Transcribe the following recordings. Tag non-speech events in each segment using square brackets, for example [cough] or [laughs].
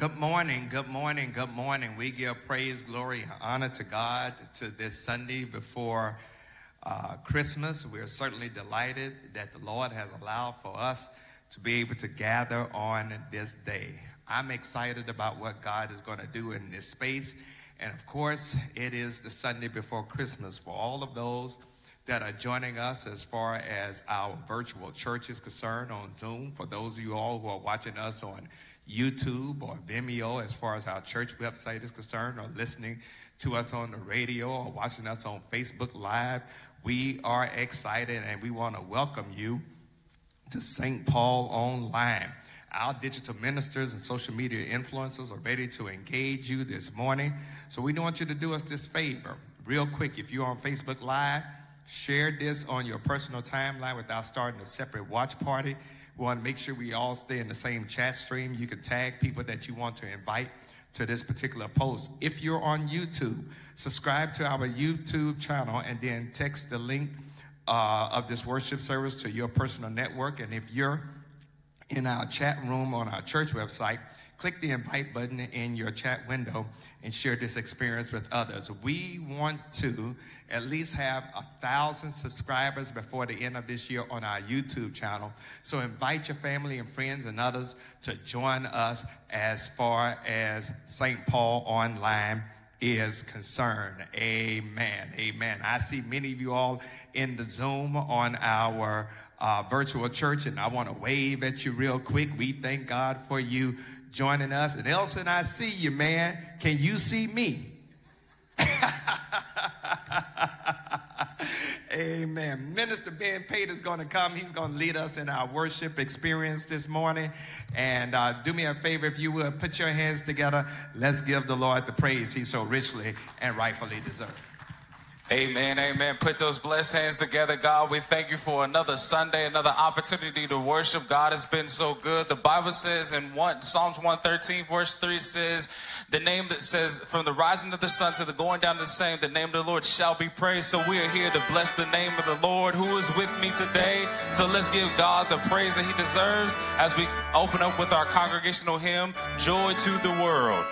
Good morning, good morning, good morning. We give praise, glory, and honor to God to this Sunday before uh, Christmas. We're certainly delighted that the Lord has allowed for us to be able to gather on this day. I'm excited about what God is going to do in this space. And of course, it is the Sunday before Christmas for all of those that are joining us as far as our virtual church is concerned on Zoom. For those of you all who are watching us on YouTube or Vimeo as far as our church website is concerned, or listening to us on the radio or watching us on Facebook Live. We are excited and we want to welcome you to St. Paul Online. Our digital ministers and social media influencers are ready to engage you this morning. So we want you to do us this favor. Real quick, if you're on Facebook Live, share this on your personal timeline without starting a separate watch party. We want to make sure we all stay in the same chat stream. You can tag people that you want to invite to this particular post. If you're on YouTube, subscribe to our YouTube channel and then text the link uh, of this worship service to your personal network. And if you're in our chat room on our church website, click the invite button in your chat window and share this experience with others. We want to at least have a thousand subscribers before the end of this year on our YouTube channel. So invite your family and friends and others to join us as far as St. Paul Online is concerned. Amen. Amen. I see many of you all in the Zoom on our uh, virtual church, and I want to wave at you real quick. We thank God for you joining us. And Elson, I see you, man. Can you see me? [laughs] [laughs] Amen. Minister Ben Pate is going to come. He's going to lead us in our worship experience this morning. And uh, do me a favor, if you would, put your hands together. Let's give the Lord the praise he so richly and rightfully deserves. Amen, amen. Put those blessed hands together, God. We thank you for another Sunday, another opportunity to worship. God has been so good. The Bible says in one, Psalms 113, verse 3 says, the name that says, from the rising of the sun to the going down of the same, the name of the Lord shall be praised. So we are here to bless the name of the Lord who is with me today. So let's give God the praise that he deserves as we open up with our congregational hymn, Joy to the World.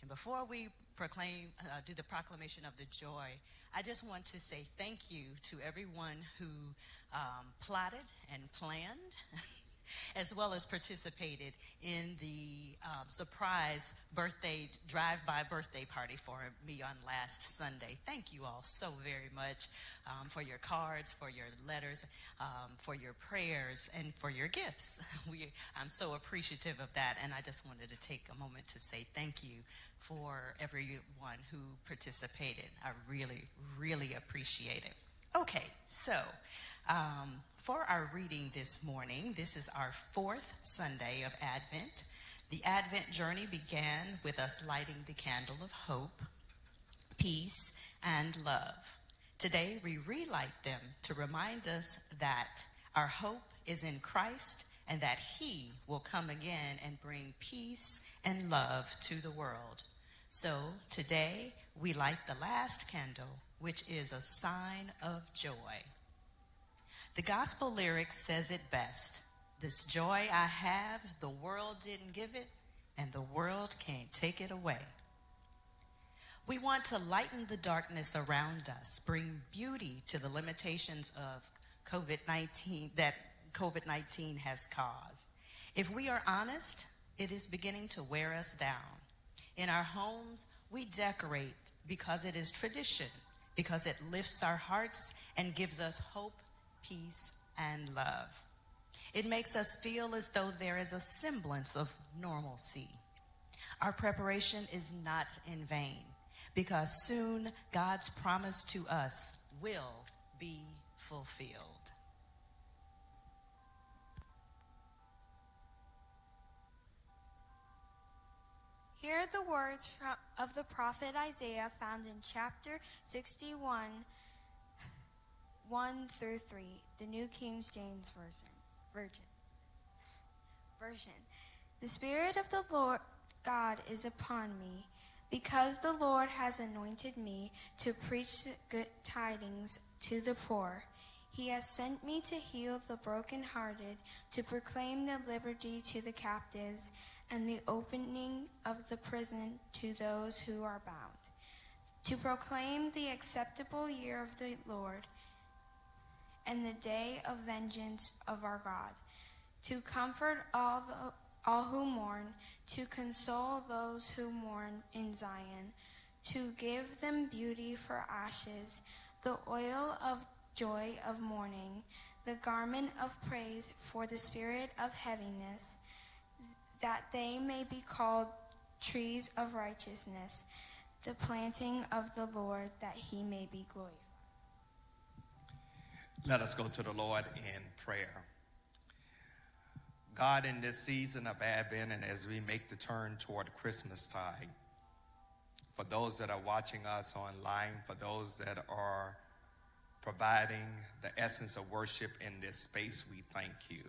And before we proclaim, uh, do the proclamation of the joy, I just want to say thank you to everyone who um, plotted and planned [laughs] as well as participated in the uh, surprise birthday drive-by birthday party for me on last Sunday. Thank you all so very much um, for your cards, for your letters, um, for your prayers, and for your gifts. [laughs] We, I'm so appreciative of that, and I just wanted to take a moment to say thank you for everyone who participated. I really, really appreciate it. Okay, so. Um, for our reading this morning, this is our fourth Sunday of Advent. The Advent journey began with us lighting the candle of hope, peace, and love. Today, we relight them to remind us that our hope is in Christ and that He will come again and bring peace and love to the world. So, today, we light the last candle, which is a sign of joy. The gospel lyric says it best This joy I have, the world didn't give it, and the world can't take it away. We want to lighten the darkness around us, bring beauty to the limitations of COVID 19 that COVID 19 has caused. If we are honest, it is beginning to wear us down. In our homes, we decorate because it is tradition, because it lifts our hearts and gives us hope peace, and love. It makes us feel as though there is a semblance of normalcy. Our preparation is not in vain because soon God's promise to us will be fulfilled. Here are the words from, of the prophet Isaiah found in chapter 61 1 through 3, the New King James Version. Virgin. Version. The Spirit of the Lord God is upon me, because the Lord has anointed me to preach good tidings to the poor. He has sent me to heal the brokenhearted, to proclaim the liberty to the captives, and the opening of the prison to those who are bound, to proclaim the acceptable year of the Lord and the day of vengeance of our God, to comfort all, the, all who mourn, to console those who mourn in Zion, to give them beauty for ashes, the oil of joy of mourning, the garment of praise for the spirit of heaviness, that they may be called trees of righteousness, the planting of the Lord, that he may be glorified. Let us go to the Lord in prayer. God, in this season of Advent and as we make the turn toward Christmas time, for those that are watching us online, for those that are providing the essence of worship in this space, we thank you.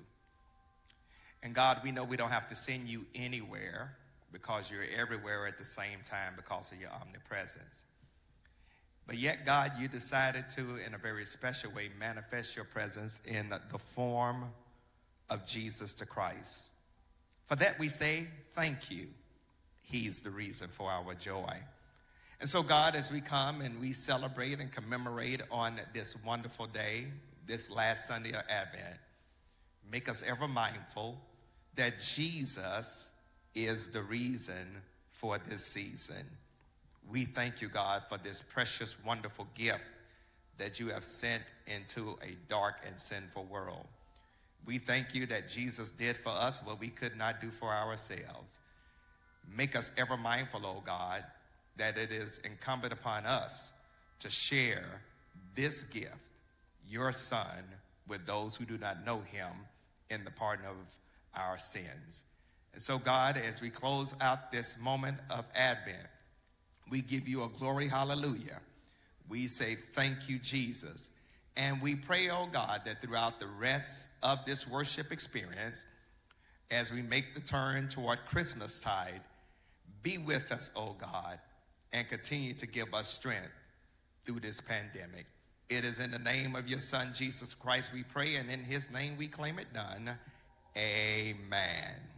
And God, we know we don't have to send you anywhere because you're everywhere at the same time because of your omnipresence. But yet, God, you decided to, in a very special way, manifest your presence in the form of Jesus the Christ. For that, we say thank you. He's the reason for our joy. And so, God, as we come and we celebrate and commemorate on this wonderful day, this last Sunday of Advent, make us ever mindful that Jesus is the reason for this season. We thank you, God, for this precious, wonderful gift that you have sent into a dark and sinful world. We thank you that Jesus did for us what we could not do for ourselves. Make us ever mindful, O oh God, that it is incumbent upon us to share this gift, your Son, with those who do not know him in the pardon of our sins. And so, God, as we close out this moment of Advent, we give you a glory, hallelujah. We say, Thank you, Jesus. And we pray, oh God, that throughout the rest of this worship experience, as we make the turn toward Christmas tide, be with us, oh God, and continue to give us strength through this pandemic. It is in the name of your Son, Jesus Christ, we pray, and in his name we claim it done. Amen.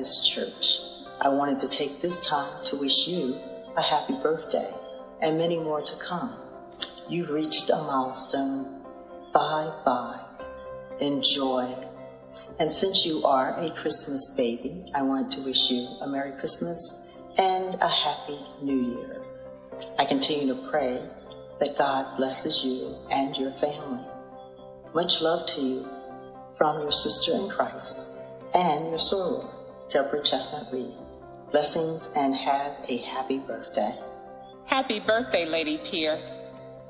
Baptist Church. I wanted to take this time to wish you a happy birthday and many more to come. You've reached a milestone. 5 5. Enjoy. And since you are a Christmas baby, I want to wish you a Merry Christmas and a Happy New Year. I continue to pray that God blesses you and your family. Much love to you from your sister in Christ and your soror, Deborah Chestnut Reed. Blessings and have a happy birthday. Happy birthday, Lady Pierre.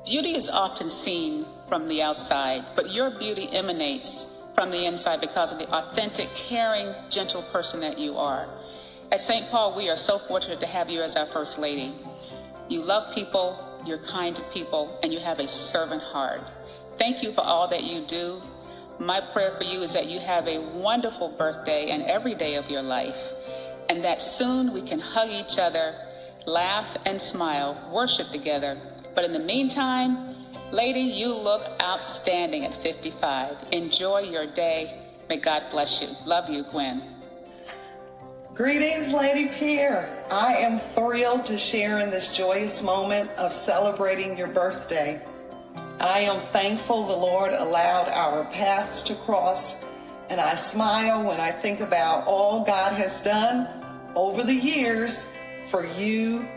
Beauty is often seen from the outside, but your beauty emanates from the inside because of the authentic, caring, gentle person that you are. At St. Paul, we are so fortunate to have you as our First Lady. You love people, you're kind to people, and you have a servant heart. Thank you for all that you do. My prayer for you is that you have a wonderful birthday and every day of your life, and that soon we can hug each other, laugh and smile, worship together. But in the meantime, lady, you look outstanding at 55. Enjoy your day. May God bless you. Love you, Gwen. Greetings, Lady Pierre. I am thrilled to share in this joyous moment of celebrating your birthday. I am thankful the Lord allowed our paths to cross, and I smile when I think about all God has done over the years for you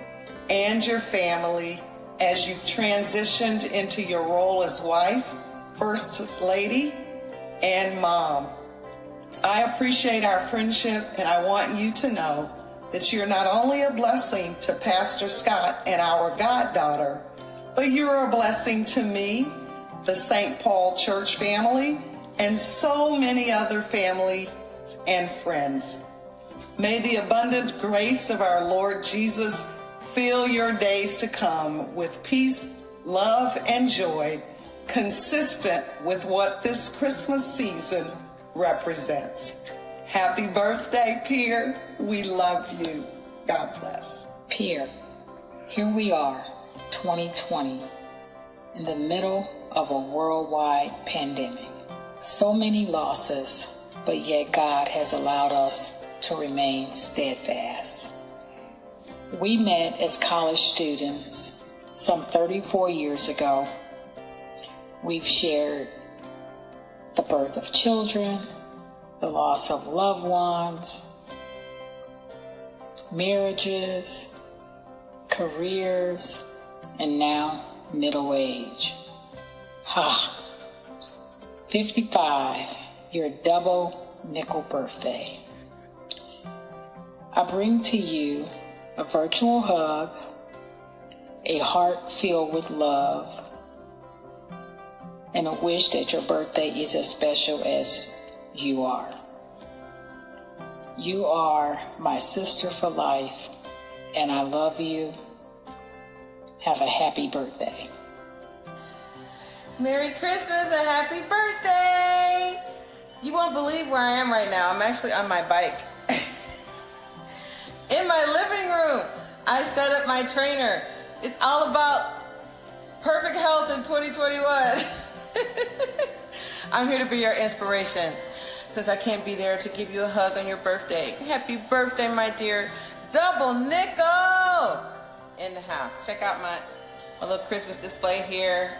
and your family as you've transitioned into your role as wife, first lady, and mom. I appreciate our friendship, and I want you to know that you're not only a blessing to Pastor Scott and our goddaughter, but you're a blessing to me, the St. Paul Church family, and so many other family and friends. May the abundant grace of our Lord Jesus fill your days to come with peace, love, and joy, consistent with what this Christmas season represents. Happy birthday, Pierre. We love you. God bless. Pierre, here we are, 2020, in the middle of a worldwide pandemic. So many losses, but yet God has allowed us to remain steadfast. We met as college students some 34 years ago. We've shared the birth of children, the loss of loved ones, marriages, careers, and now middle age. Ha! 55, your double nickel birthday. I bring to you a virtual hug, a heart filled with love, and a wish that your birthday is as special as you are. You are my sister for life, and I love you. Have a happy birthday. Merry Christmas and happy birthday! You won't believe where I am right now. I'm actually on my bike. [laughs] In my living room, I set up my trainer. It's all about perfect health in 2021. [laughs] I'm here to be your inspiration since I can't be there to give you a hug on your birthday. Happy birthday, my dear. Double nickel in the house. Check out my, my little Christmas display here.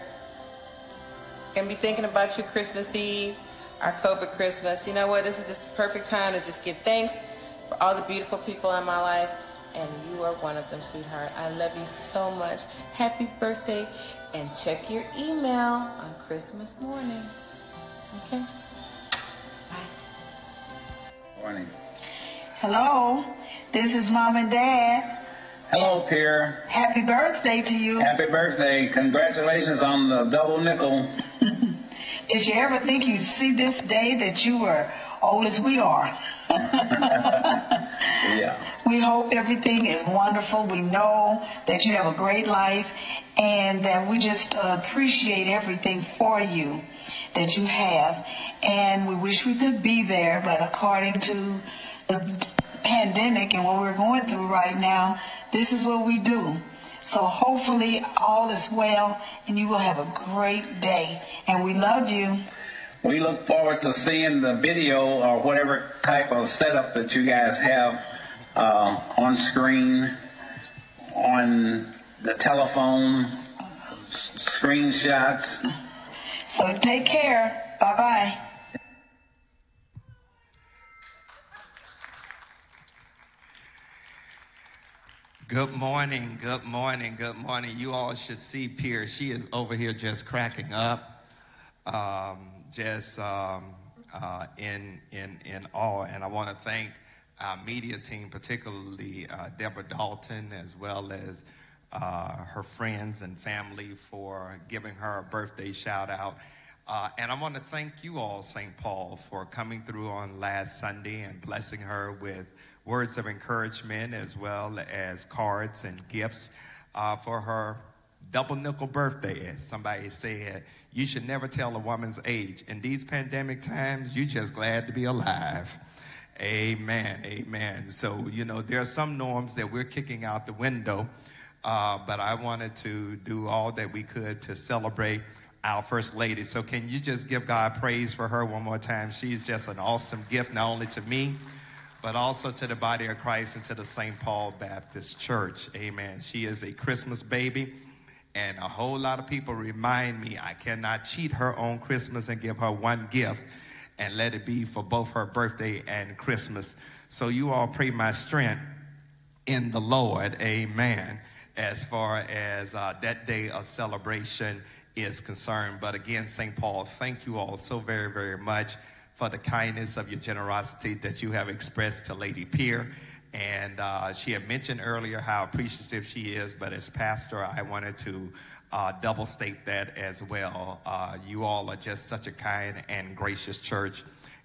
Gonna be thinking about you Christmas Eve, our COVID Christmas. You know what? This is just a perfect time to just give thanks for all the beautiful people in my life. And you are one of them, sweetheart. I love you so much. Happy birthday. And check your email on Christmas morning. Okay? Bye. Morning. Hello, this is mom and dad. Hello, Pierre. Happy birthday to you. Happy birthday. Congratulations on the double nickel. [laughs] Did you ever think you'd see this day that you were old as we are? [laughs] yeah. We hope everything is wonderful. We know that you have a great life and that we just appreciate everything for you that you have. And we wish we could be there, but according to the pandemic and what we're going through right now, this is what we do. So hopefully all is well and you will have a great day. And we love you. We look forward to seeing the video or whatever type of setup that you guys have uh, on screen on the telephone, screenshots. So take care. Bye bye. Good morning, good morning, good morning. You all should see Pierre. She is over here just cracking up, um, just um, uh, in, in, in awe. And I want to thank our media team, particularly uh, Deborah Dalton, as well as uh, her friends and family, for giving her a birthday shout out. Uh, and I want to thank you all, St. Paul, for coming through on last Sunday and blessing her with words of encouragement as well as cards and gifts uh, for her double nickel birthday. As somebody said, you should never tell a woman's age. In these pandemic times, you're just glad to be alive. Amen. Amen. So, you know, there are some norms that we're kicking out the window, uh, but I wanted to do all that we could to celebrate our First Lady. So, can you just give God praise for her one more time? She's just an awesome gift, not only to me, but also to the body of Christ and to the St. Paul Baptist Church. Amen. She is a Christmas baby. And a whole lot of people remind me I cannot cheat her on Christmas and give her one gift and let it be for both her birthday and Christmas. So you all pray my strength in the Lord. Amen. As far as uh, that day of celebration is concerned. But again, St. Paul, thank you all so very, very much for the kindness of your generosity that you have expressed to Lady Pierre. And uh, she had mentioned earlier how appreciative she is, but as pastor, I wanted to uh, double state that as well. Uh, you all are just such a kind and gracious church,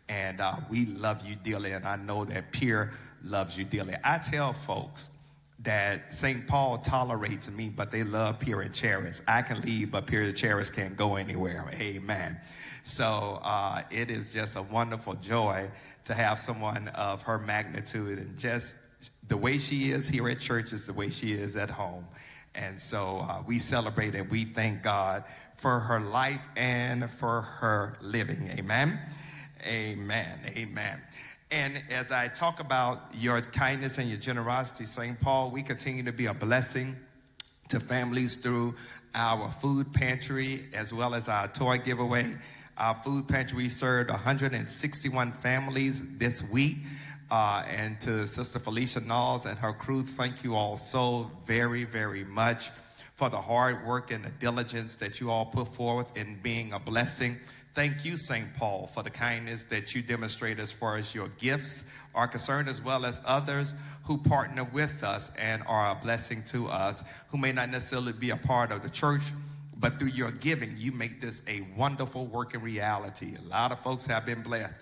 and uh, we love you dearly, and I know that Pierre loves you dearly. I tell folks that St. Paul tolerates me, but they love Pierre and Charis. I can leave, but Pierre and Charis can't go anywhere. Amen. So uh, it is just a wonderful joy to have someone of her magnitude and just the way she is here at church is the way she is at home. And so uh, we celebrate and we thank God for her life and for her living. Amen. Amen. Amen. And as I talk about your kindness and your generosity, St. Paul, we continue to be a blessing to families through our food pantry as well as our toy giveaway. Our food pantry we served 161 families this week. Uh, and to Sister Felicia Knowles and her crew, thank you all so very, very much for the hard work and the diligence that you all put forth in being a blessing. Thank you, St. Paul, for the kindness that you demonstrate as far as your gifts are concerned, as well as others who partner with us and are a blessing to us, who may not necessarily be a part of the church, but through your giving, you make this a wonderful working reality. A lot of folks have been blessed.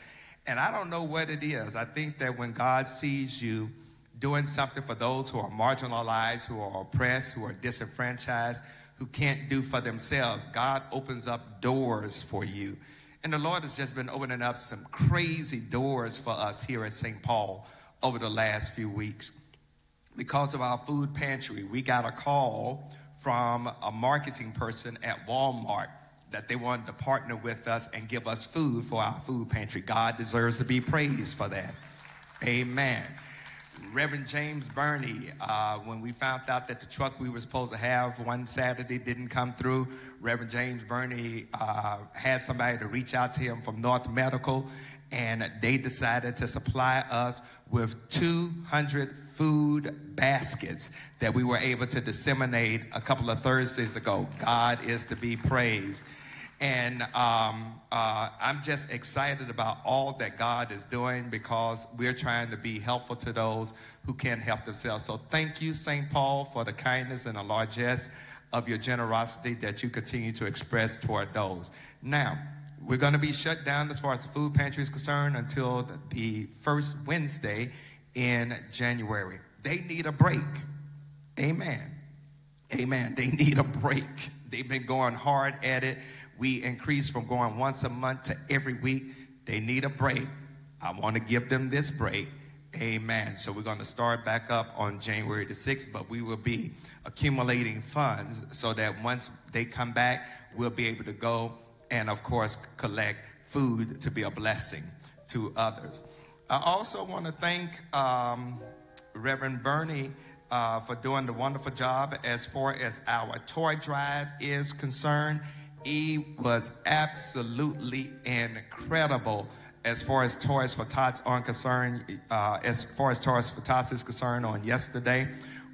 And I don't know what it is. I think that when God sees you doing something for those who are marginalized, who are oppressed, who are disenfranchised, who can't do for themselves, God opens up doors for you. And the Lord has just been opening up some crazy doors for us here at St. Paul over the last few weeks. Because of our food pantry, we got a call from a marketing person at Walmart that they wanted to partner with us and give us food for our food pantry. God deserves to be praised for that. Amen. Reverend James Burney, uh, when we found out that the truck we were supposed to have one Saturday didn't come through, Reverend James Burney uh, had somebody to reach out to him from North Medical, and they decided to supply us with 200 food baskets that we were able to disseminate a couple of Thursdays ago. God is to be praised. And um, uh, I'm just excited about all that God is doing because we're trying to be helpful to those who can't help themselves. So thank you, St. Paul, for the kindness and the largesse of your generosity that you continue to express toward those. Now, we're going to be shut down as far as the food pantry is concerned until the first Wednesday in January. They need a break. Amen. Amen. They need a break. They've been going hard at it. We increased from going once a month to every week. They need a break. I want to give them this break. Amen. So we're going to start back up on January the 6th, but we will be accumulating funds so that once they come back, we'll be able to go and, of course, collect food to be a blessing to others. I also want to thank um, Reverend Bernie uh, for doing the wonderful job as far as our toy drive is concerned. He was absolutely incredible as far as Toys for Tots are concerned. Uh, as far as Toys for Tots is concerned, on yesterday,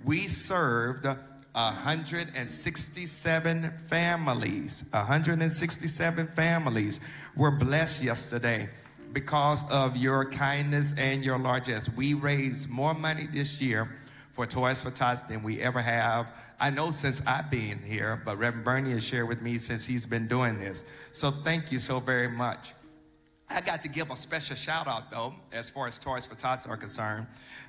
we served 167 families. 167 families were blessed yesterday because of your kindness and your largesse. We raised more money this year for Toys for Tots than we ever have. I know since I've been here, but Reverend Bernie has shared with me since he's been doing this. So thank you so very much. I got to give a special shout out, though, as far as Toys for Tots are concerned,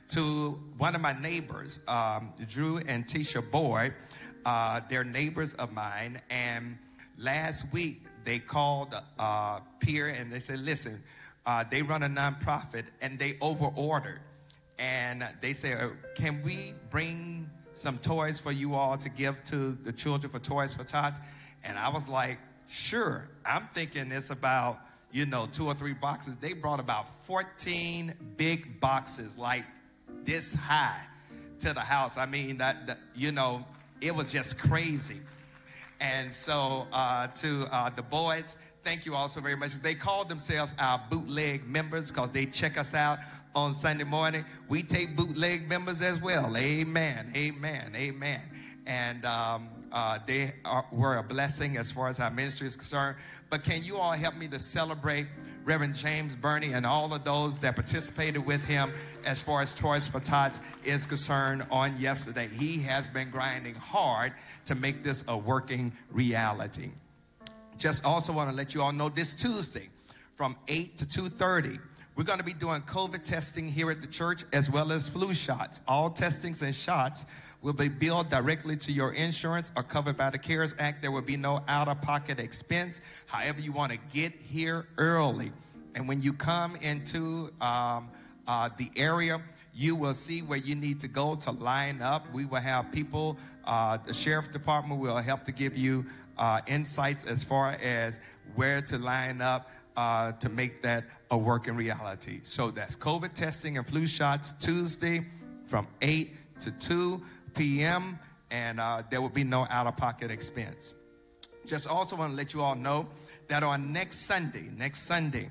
to one of my neighbors, um, Drew and Tisha Boyd. Uh, they're neighbors of mine, and last week they called uh, Pierre and they said, listen, uh, they run a nonprofit and they overordered. And they said, can we bring some toys for you all to give to the children for Toys for Tots? And I was like, sure. I'm thinking it's about you know, two or three boxes. They brought about 14 big boxes, like this high, to the house. I mean, that, that you know, it was just crazy. And so, uh, to uh, the Boyds, thank you all so very much. They called themselves our bootleg members because they check us out on Sunday morning. We take bootleg members as well. Amen. Amen. Amen. And um, uh, they are, were a blessing as far as our ministry is concerned. But can you all help me to celebrate Reverend James Burney and all of those that participated with him as far as Toys for Tots is concerned on yesterday? He has been grinding hard to make this a working reality. Just also want to let you all know this Tuesday from 8 to 2:30 we're going to be doing COVID testing here at the church as well as flu shots. All testings and shots will be billed directly to your insurance or covered by the CARES Act. There will be no out of pocket expense. However, you want to get here early. And when you come into um, uh, the area, you will see where you need to go to line up. We will have people, uh, the sheriff department will help to give you uh, insights as far as where to line up uh, to make that a working reality. So that's COVID testing and flu shots Tuesday from 8 to 2 p.m., and uh, there will be no out of pocket expense. Just also want to let you all know that on next Sunday, next Sunday,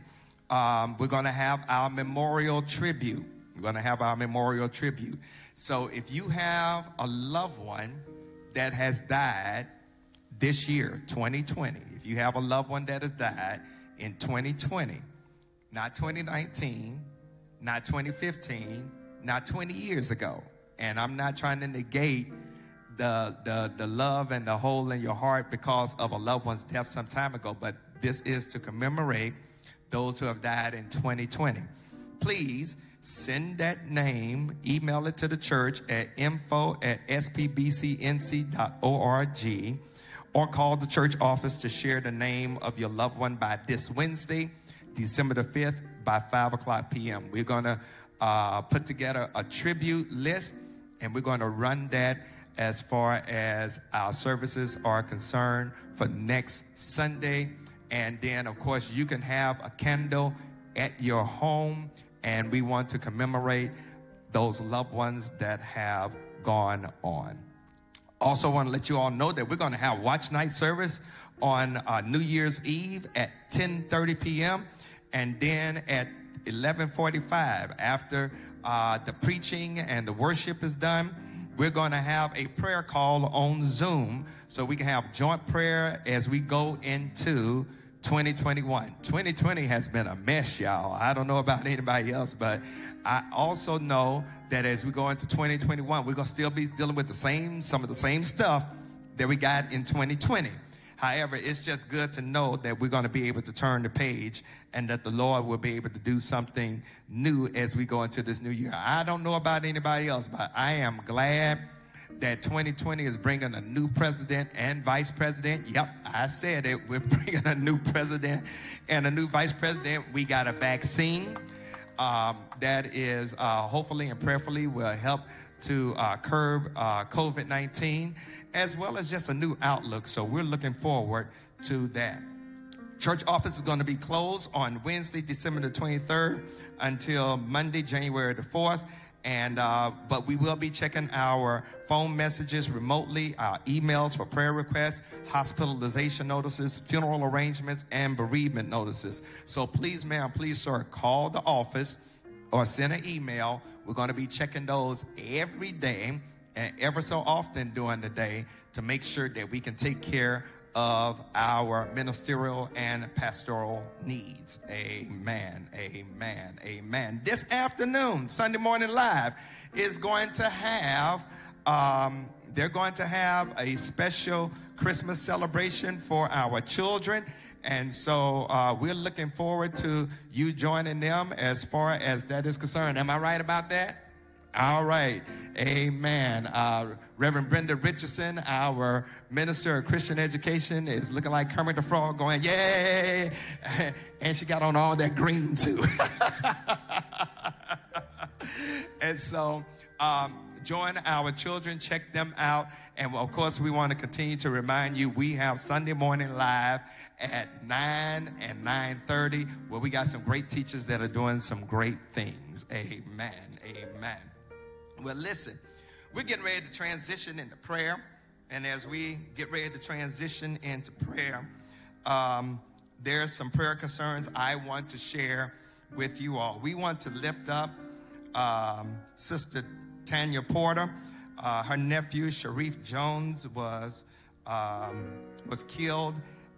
um, we're going to have our memorial tribute. We're going to have our memorial tribute. So if you have a loved one that has died this year, 2020, if you have a loved one that has died in 2020, not 2019, not 2015, not 20 years ago, and I'm not trying to negate the, the, the love and the hole in your heart because of a loved one's death some time ago, but this is to commemorate those who have died in 2020. Please send that name, email it to the church at info at spbcnc.org or call the church office to share the name of your loved one by this Wednesday, December the 5th by 5 o'clock p.m. We're going to uh, put together a tribute list and we're going to run that as far as our services are concerned for next Sunday. And then, of course, you can have a candle at your home, and we want to commemorate those loved ones that have gone on. Also, want to let you all know that we're going to have watch night service on uh, New Year's Eve at 10:30 p.m. and then at 11:45 after uh, the preaching and the worship is done, we're going to have a prayer call on Zoom so we can have joint prayer as we go into 2021. 2020 has been a mess, y'all. I don't know about anybody else, but I also know that as we go into 2021, we're going to still be dealing with the same, some of the same stuff that we got in 2020. However, it's just good to know that we're going to be able to turn the page and that the Lord will be able to do something new as we go into this new year. I don't know about anybody else, but I am glad that 2020 is bringing a new president and vice president. Yep, I said it. We're [laughs] bringing a new president and a new vice president. We got a vaccine um, that is uh, hopefully and prayerfully will help to uh, curb uh, COVID 19 as well as just a new outlook. So we're looking forward to that. Church office is going to be closed on Wednesday, December the 23rd until Monday, January the 4th. And uh, but we will be checking our phone messages remotely, our emails for prayer requests, hospitalization notices, funeral arrangements, and bereavement notices. So please, ma'am, please, sir, call the office or send an email. We're going to be checking those every day and ever so often during the day to make sure that we can take care of our ministerial and pastoral needs. Amen. Amen. Amen. This afternoon, Sunday Morning Live is going to have, um, they're going to have a special Christmas celebration for our children. And so uh, we're looking forward to you joining them as far as that is concerned. Am I right about that? All right. Amen. Uh, Reverend Brenda Richardson, our minister of Christian education, is looking like Kermit the Frog going, Yay! [laughs] and she got on all that green too. [laughs] and so, um, join our children, check them out. And of course, we want to continue to remind you we have Sunday morning live at 9 and 9.30 where we got some great teachers that are doing some great things. Amen. Amen. Well, listen, we're getting ready to transition into prayer. And as we get ready to transition into prayer, um, there's some prayer concerns I want to share with you all. We want to lift up um, Sister Tanya Porter. Uh, her nephew, Sharif Jones, was, um, was killed.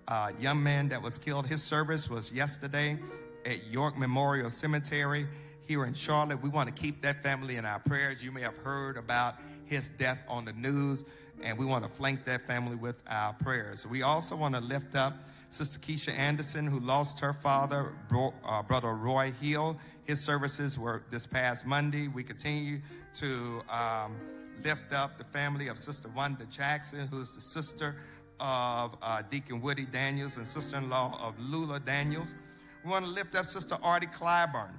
Uh, young man that was killed, his service was yesterday at York Memorial Cemetery here in Charlotte. We want to keep that family in our prayers. You may have heard about his death on the news, and we want to flank that family with our prayers. We also want to lift up Sister Keisha Anderson, who lost her father, bro, uh, Brother Roy Hill. His services were this past Monday. We continue to um, lift up the family of Sister Wanda Jackson, who's the sister of uh, Deacon Woody Daniels and sister in law of Lula Daniels. We want to lift up Sister Artie Clyburn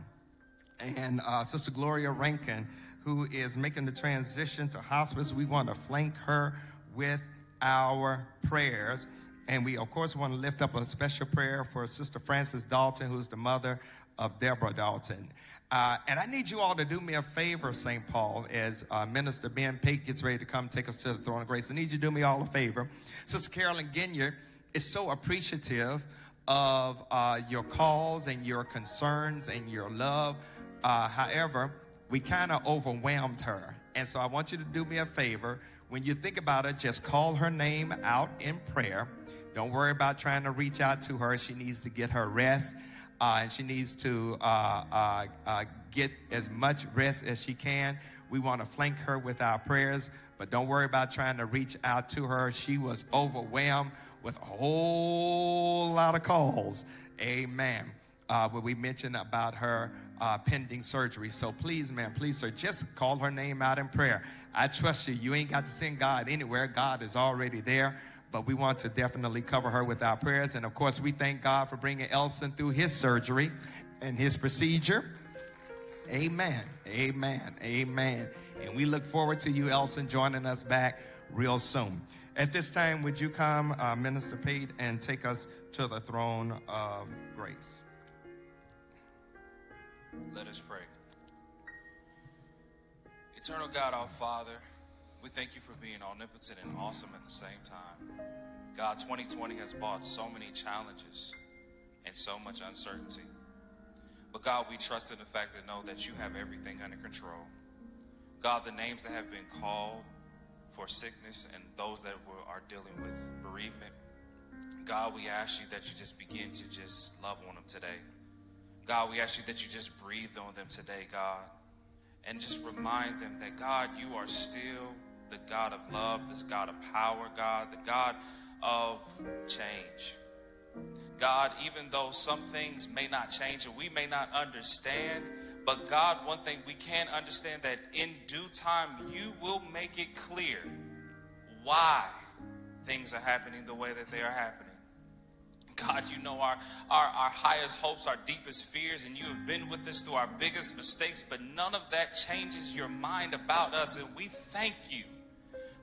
and uh, Sister Gloria Rankin, who is making the transition to hospice. We want to flank her with our prayers. And we, of course, want to lift up a special prayer for Sister Frances Dalton, who's the mother of Deborah Dalton. Uh, and I need you all to do me a favor, St. Paul, as uh, Minister Ben Pate gets ready to come take us to the throne of grace. I need you to do me all a favor. Sister Carolyn Ginyard is so appreciative of uh, your calls and your concerns and your love uh, however, we kind of overwhelmed her. And so I want you to do me a favor. When you think about it, just call her name out in prayer. Don't worry about trying to reach out to her. She needs to get her rest. Uh, and she needs to uh, uh, uh get as much rest as she can. We want to flank her with our prayers, but don't worry about trying to reach out to her. She was overwhelmed with a whole lot of calls. Amen. Uh, where we mentioned about her uh, pending surgery. So please, man, please, sir, just call her name out in prayer. I trust you. You ain't got to send God anywhere. God is already there. But we want to definitely cover her with our prayers. And of course, we thank God for bringing Elson through his surgery and his procedure. Amen. Amen. Amen. And we look forward to you, Elson, joining us back real soon. At this time, would you come, uh, Minister Pate, and take us to the throne of grace? Let us pray. Eternal God, our Father, we thank you for being omnipotent and awesome at the same time. God, 2020 has brought so many challenges and so much uncertainty. But God, we trust in the fact that know that you have everything under control. God, the names that have been called for sickness and those that are dealing with bereavement, God, we ask you that you just begin to just love on them today. God, we ask you that you just breathe on them today, God, and just remind them that, God, you are still the God of love, the God of power, God, the God of change. God, even though some things may not change and we may not understand, but God, one thing we can understand that in due time you will make it clear why things are happening the way that they are happening. God, you know our, our, our highest hopes, our deepest fears, and you have been with us through our biggest mistakes, but none of that changes your mind about us. And we thank you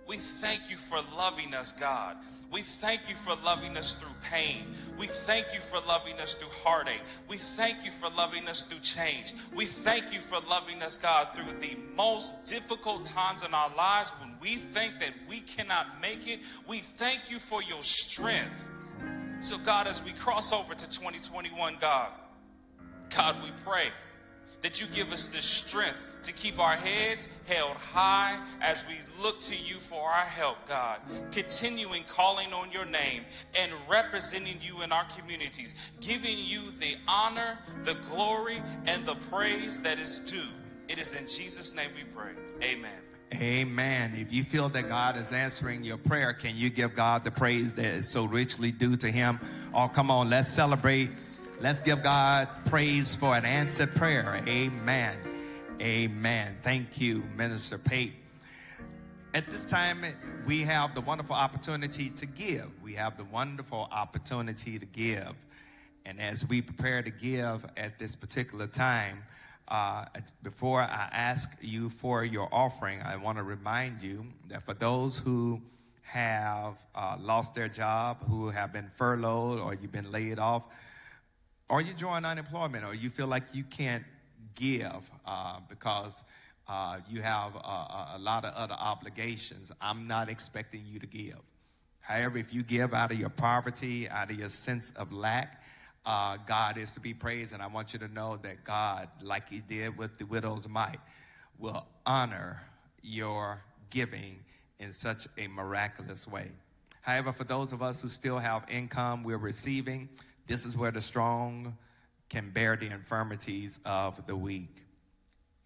We thank you for loving us, God. We thank you for loving us through pain. We thank you for loving us through heartache. We thank you for loving us through change. We thank you for loving us, God, through the most difficult times in our lives when we think that we cannot make it. We thank you for your strength. So, God, as we cross over to 2021, God, God, we pray that you give us the strength to keep our heads held high as we look to you for our help, God. Continuing calling on your name and representing you in our communities, giving you the honor, the glory, and the praise that is due. It is in Jesus' name we pray. Amen. Amen. If you feel that God is answering your prayer, can you give God the praise that is so richly due to Him? Oh, come on, let's celebrate Let's give God praise for an answered prayer. Amen. Amen. Thank you, Minister Pate. At this time, we have the wonderful opportunity to give. We have the wonderful opportunity to give. And as we prepare to give at this particular time, uh, before I ask you for your offering, I want to remind you that for those who have uh, lost their job, who have been furloughed, or you've been laid off, or you're drawing unemployment, or you feel like you can't give uh, because uh, you have a, a, lot of other obligations, I'm not expecting you to give. However, if you give out of your poverty, out of your sense of lack, uh, God is to be praised. And I want you to know that God, like He did with the widow's mite, will honor your giving in such a miraculous way. However, for those of us who still have income, we're receiving this is where the strong can bear the infirmities of the weak.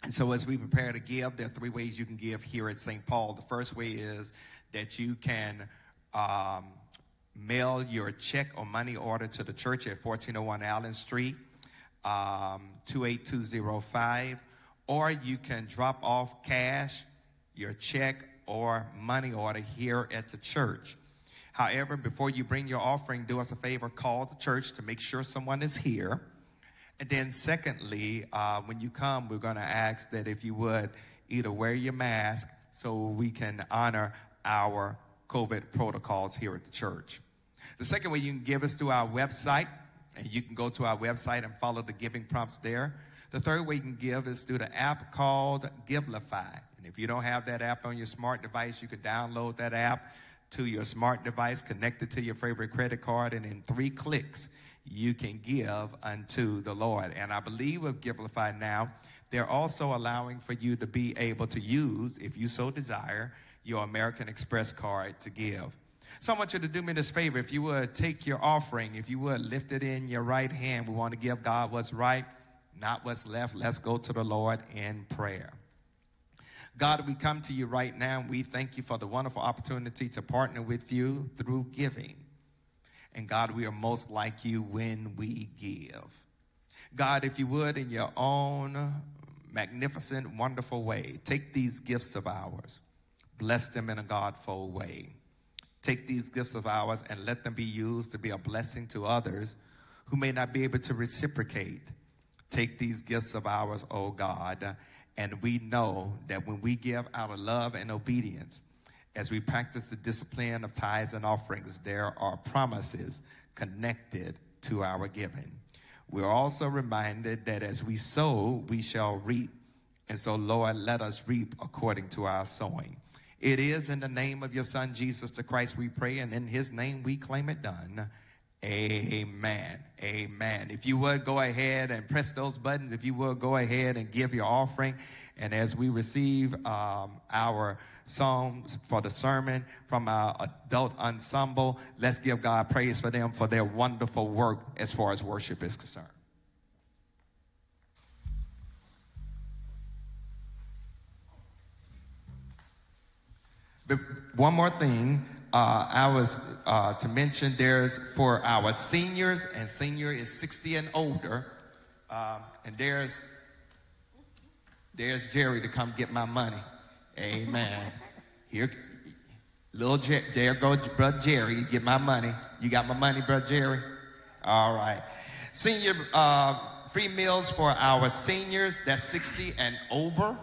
And so, as we prepare to give, there are three ways you can give here at St. Paul. The first way is that you can um, mail your check or money order to the church at 1401 Allen Street, um, 28205, or you can drop off cash, your check, or money order here at the church. However, before you bring your offering, do us a favor, call the church to make sure someone is here. And then, secondly, uh, when you come, we're going to ask that if you would either wear your mask so we can honor our COVID protocols here at the church. The second way you can give us through our website, and you can go to our website and follow the giving prompts there. The third way you can give is through the app called Givelify. And if you don't have that app on your smart device, you can download that app to your smart device, connected to your favorite credit card, and in three clicks, you can give unto the Lord. And I believe with Givelify now, they're also allowing for you to be able to use, if you so desire, your American Express card to give. So I want you to do me this favor. If you would take your offering, if you would lift it in your right hand, we want to give God what's right, not what's left. Let's go to the Lord in prayer. God, we come to you right now we thank you for the wonderful opportunity to partner with you through giving. And God, we are most like you when we give. God, if you would, in your own magnificent, wonderful way, take these gifts of ours, bless them in a Godful way. Take these gifts of ours and let them be used to be a blessing to others who may not be able to reciprocate. Take these gifts of ours, oh God, and we know that when we give out of love and obedience, as we practice the discipline of tithes and offerings, there are promises connected to our giving. We're also reminded that as we sow, we shall reap. And so, Lord, let us reap according to our sowing. It is in the name of your Son, Jesus the Christ, we pray, and in his name we claim it done. Amen. Amen. If you would go ahead and press those buttons, if you will go ahead and give your offering. And as we receive um, our songs for the sermon from our adult ensemble, let's give God praise for them for their wonderful work as far as worship is concerned. But one more thing uh, I was uh, to mention there's for our seniors, and senior is 60 and older, um, and there's there's Jerry to come get my money. Amen. [laughs] Here, little Jerry, there go brother Jerry, get my money. You got my money, brother Jerry. All right. Senior uh, free meals for our seniors. That's 60 and over.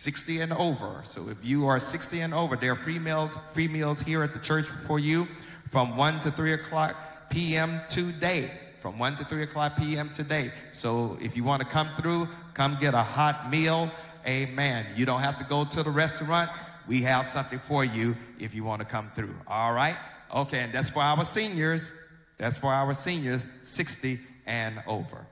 60 and over. So if you are 60 and over, there are free meals, free meals here at the church for you from 1 to 3 o'clock p.m. today. From 1 to 3 o'clock p.m. today. So if you want to come through, come get a hot meal. Amen. You don't have to go to the restaurant. We have something for you if you want to come through. All right? Okay, and that's for our seniors. That's for our seniors 60 and over.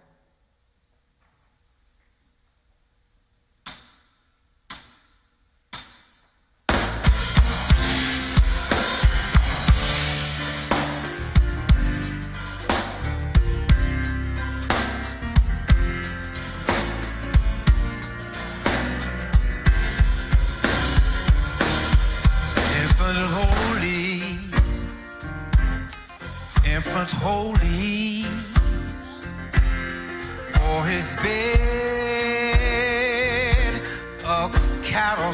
not holy for his bed of cattle.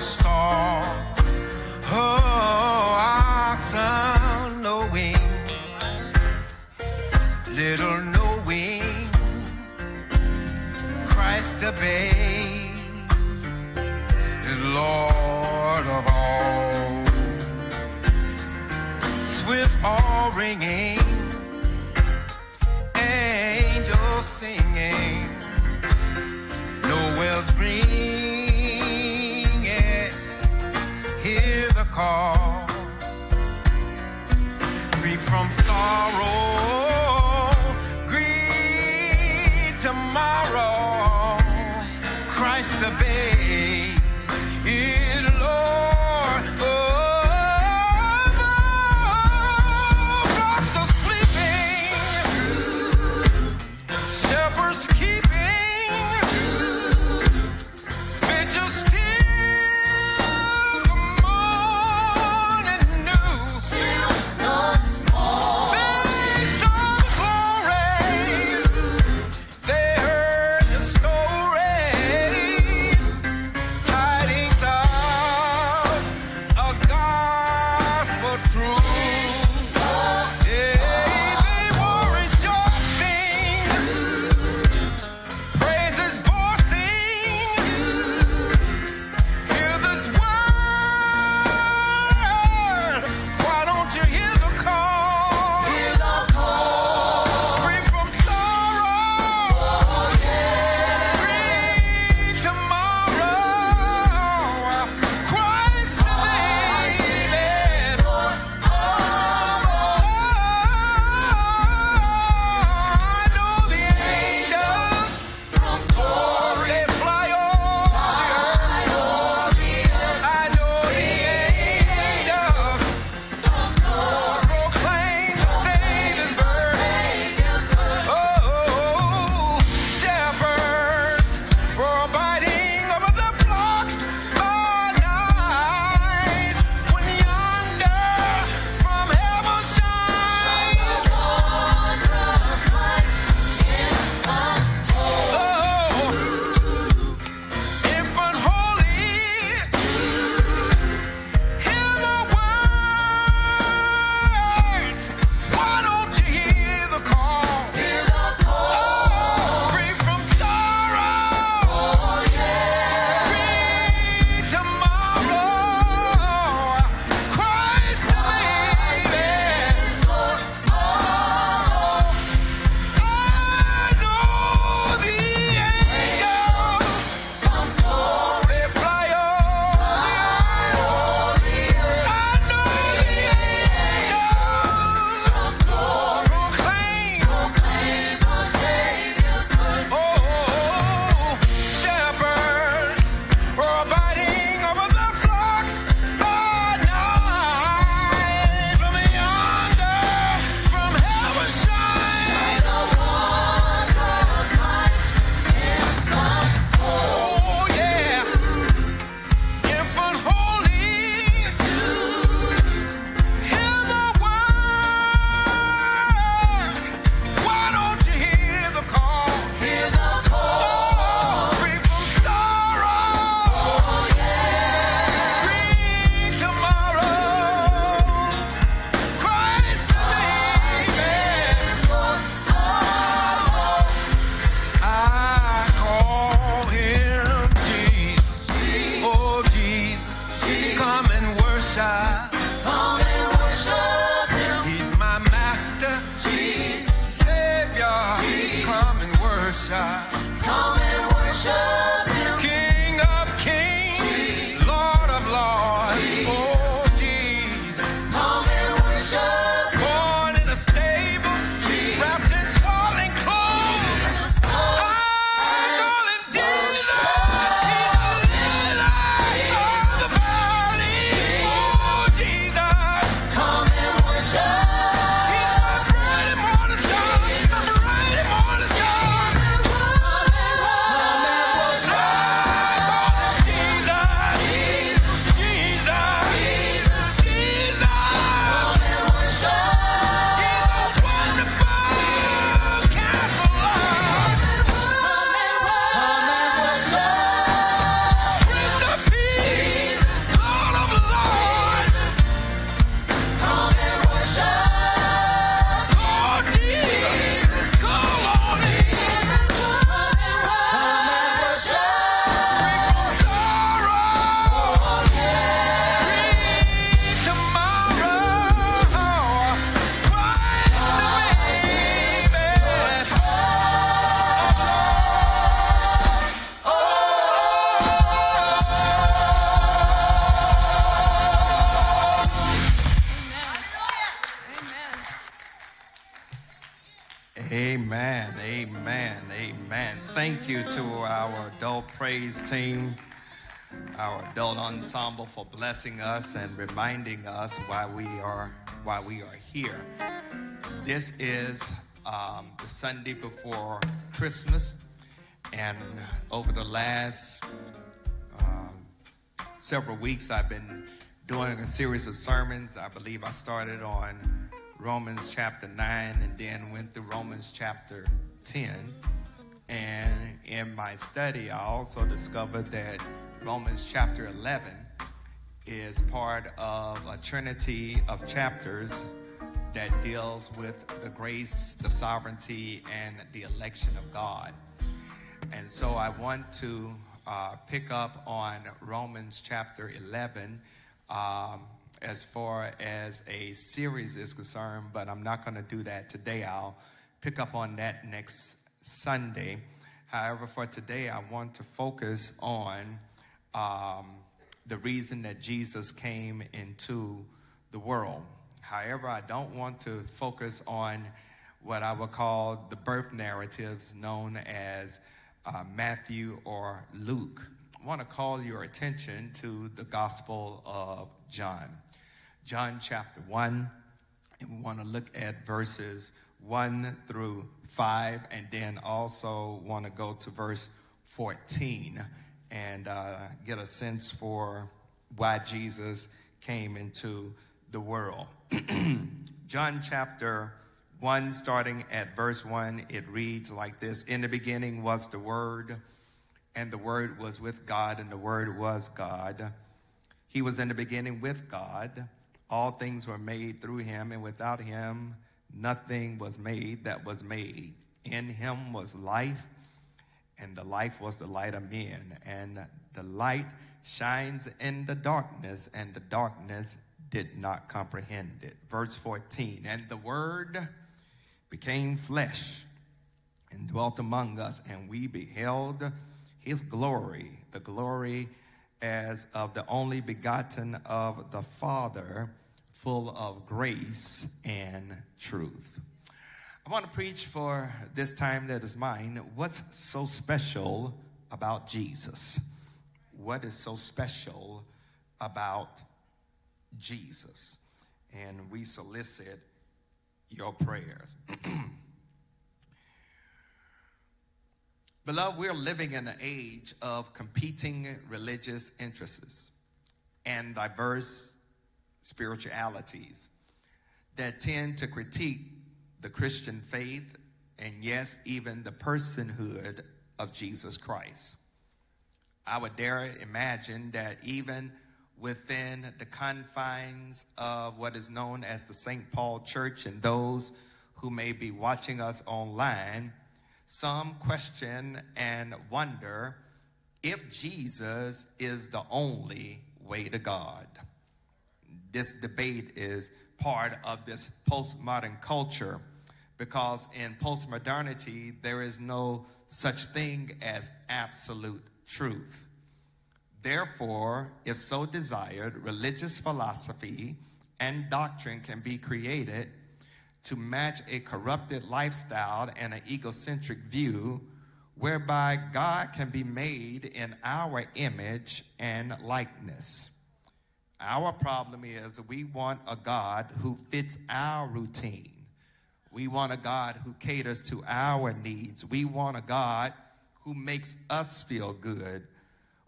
Ensemble for blessing us and reminding us why we are why we are here. This is um, the Sunday before Christmas, and over the last um, several weeks, I've been doing a series of sermons. I believe I started on Romans chapter 9 and then went through Romans chapter 10. And in my study, I also discovered that Romans chapter 11 is part of a trinity of chapters that deals with the grace, the sovereignty, and the election of God. And so I want to uh, pick up on Romans chapter 11 um, as far as a series is concerned, but I'm not going to do that today. I'll pick up on that next Sunday. However, for today, I want to focus on um, the reason that Jesus came into the world. However, I don't want to focus on what I would call the birth narratives known as uh, Matthew or Luke. I want to call your attention to the Gospel of John. John chapter 1, and we want to look at verses 1 through 5, and then also want to go to verse 14 and uh, get a sense for why Jesus came into the world. [clears throat] John chapter 1, starting at verse 1, it reads like this In the beginning was the Word, and the Word was with God, and the Word was God. He was in the beginning with God. All things were made through him, and without him, nothing was made that was made. In him was life, and the life was the light of men. And the light shines in the darkness, and the darkness did not comprehend it. Verse 14 And the word became flesh and dwelt among us, and we beheld his glory, the glory as of the only begotten of the Father, full of grace and truth. I want to preach for this time that is mine. What's so special about Jesus? What is so special about Jesus? And we solicit your prayers. [clears throat] Beloved, we're living in an age of competing religious interests and diverse spiritualities that tend to critique the Christian faith and, yes, even the personhood of Jesus Christ. I would dare imagine that even within the confines of what is known as the St. Paul Church and those who may be watching us online, some question and wonder if Jesus is the only way to God. This debate is part of this postmodern culture because in postmodernity, there is no such thing as absolute truth. Therefore, if so desired, religious philosophy and doctrine can be created to match a corrupted lifestyle and an egocentric view whereby God can be made in our image and likeness. Our problem is we want a God who fits our routine. We want a God who caters to our needs. We want a God who makes us feel good,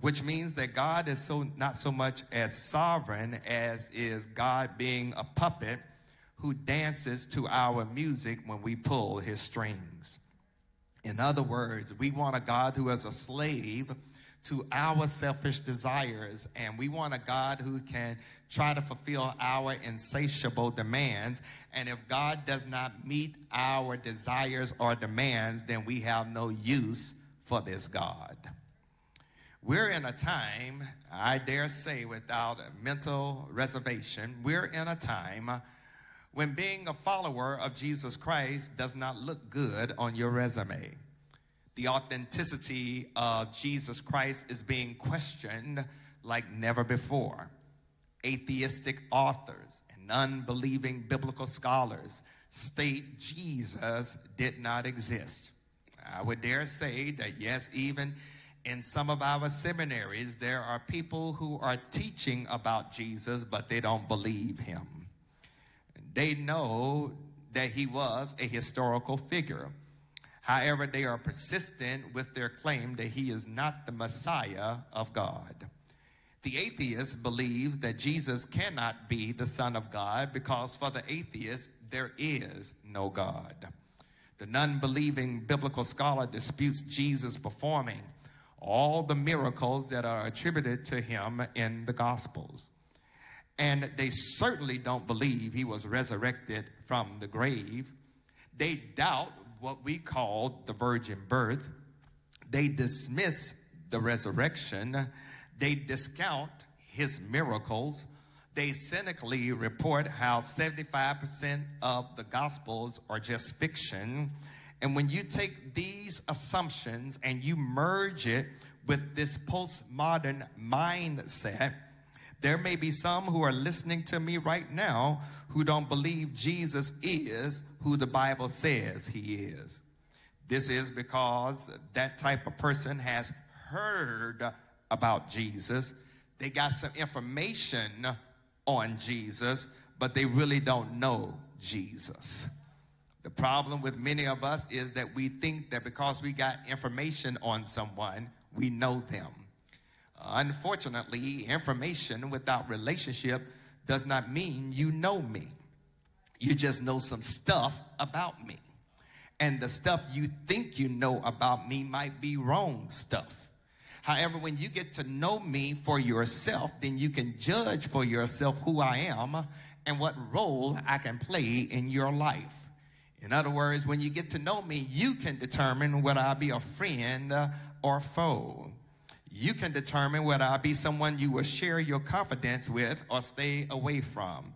which means that God is so not so much as sovereign as is God being a puppet who dances to our music when we pull his strings. In other words, we want a God who is a slave to our selfish desires, and we want a God who can try to fulfill our insatiable demands. And if God does not meet our desires or demands, then we have no use for this God. We're in a time, I dare say without mental reservation, we're in a time when being a follower of Jesus Christ does not look good on your resume. The authenticity of Jesus Christ is being questioned like never before. Atheistic authors and unbelieving biblical scholars state Jesus did not exist. I would dare say that, yes, even in some of our seminaries, there are people who are teaching about Jesus, but they don't believe him. They know that he was a historical figure. However, they are persistent with their claim that he is not the Messiah of God. The atheist believes that Jesus cannot be the Son of God because for the atheist, there is no God. The non believing biblical scholar disputes Jesus performing all the miracles that are attributed to him in the Gospels. And they certainly don't believe he was resurrected from the grave. They doubt what we call the virgin birth. They dismiss the resurrection. They discount his miracles. They cynically report how 75% of the gospels are just fiction. And when you take these assumptions and you merge it with this postmodern mindset, there may be some who are listening to me right now who don't believe Jesus is who the Bible says he is. This is because that type of person has heard about Jesus. They got some information on Jesus, but they really don't know Jesus. The problem with many of us is that we think that because we got information on someone, we know them. Unfortunately, information without relationship does not mean you know me. You just know some stuff about me. And the stuff you think you know about me might be wrong stuff. However, when you get to know me for yourself, then you can judge for yourself who I am and what role I can play in your life. In other words, when you get to know me, you can determine whether I'll be a friend or foe you can determine whether I be someone you will share your confidence with or stay away from.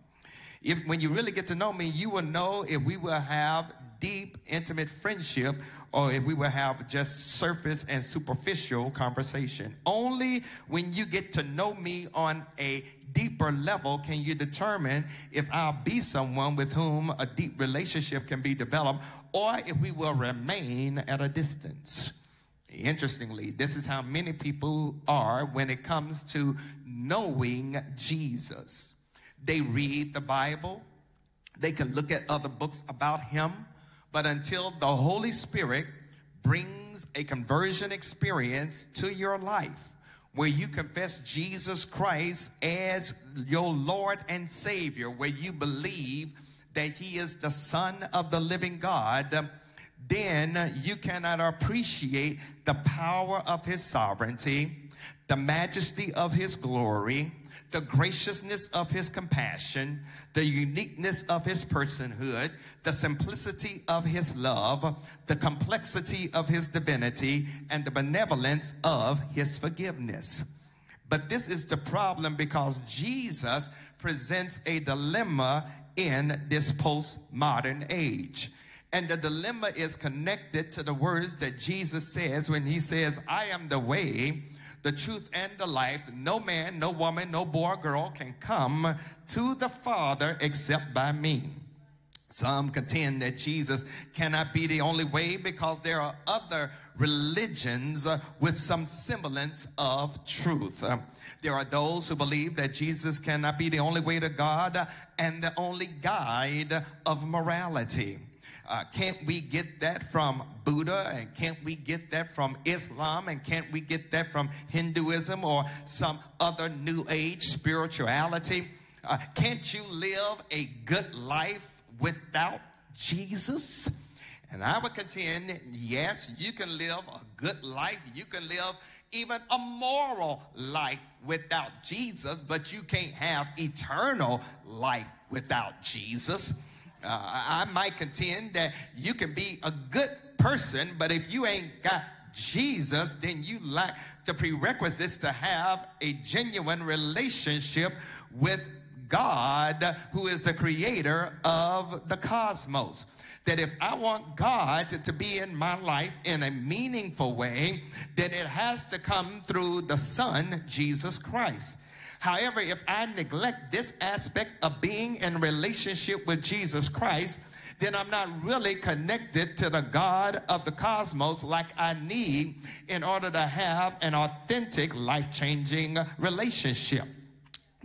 If, when you really get to know me, you will know if we will have deep, intimate friendship or if we will have just surface and superficial conversation. Only when you get to know me on a deeper level can you determine if I'll be someone with whom a deep relationship can be developed or if we will remain at a distance. Interestingly, this is how many people are when it comes to knowing Jesus. They read the Bible, they can look at other books about him, but until the Holy Spirit brings a conversion experience to your life where you confess Jesus Christ as your Lord and Savior, where you believe that he is the Son of the living God then you cannot appreciate the power of his sovereignty, the majesty of his glory, the graciousness of his compassion, the uniqueness of his personhood, the simplicity of his love, the complexity of his divinity, and the benevolence of his forgiveness. But this is the problem because Jesus presents a dilemma in this postmodern age. And the dilemma is connected to the words that Jesus says when he says, I am the way, the truth, and the life. No man, no woman, no boy or girl can come to the Father except by me. Some contend that Jesus cannot be the only way because there are other religions with some semblance of truth. There are those who believe that Jesus cannot be the only way to God and the only guide of morality. Uh, can't we get that from Buddha? And can't we get that from Islam? And can't we get that from Hinduism or some other New Age spirituality? Uh, can't you live a good life without Jesus? And I would contend, yes, you can live a good life. You can live even a moral life without Jesus, but you can't have eternal life without Jesus. Uh, I might contend that you can be a good person, but if you ain't got Jesus, then you lack the prerequisites to have a genuine relationship with God, who is the creator of the cosmos. That if I want God to, to, be in my life in a meaningful way, then it has to come through the Son, Jesus Christ. However, if I neglect this aspect of being in relationship with Jesus Christ, then I'm not really connected to the God of the cosmos like I need in order to have an authentic, life changing relationship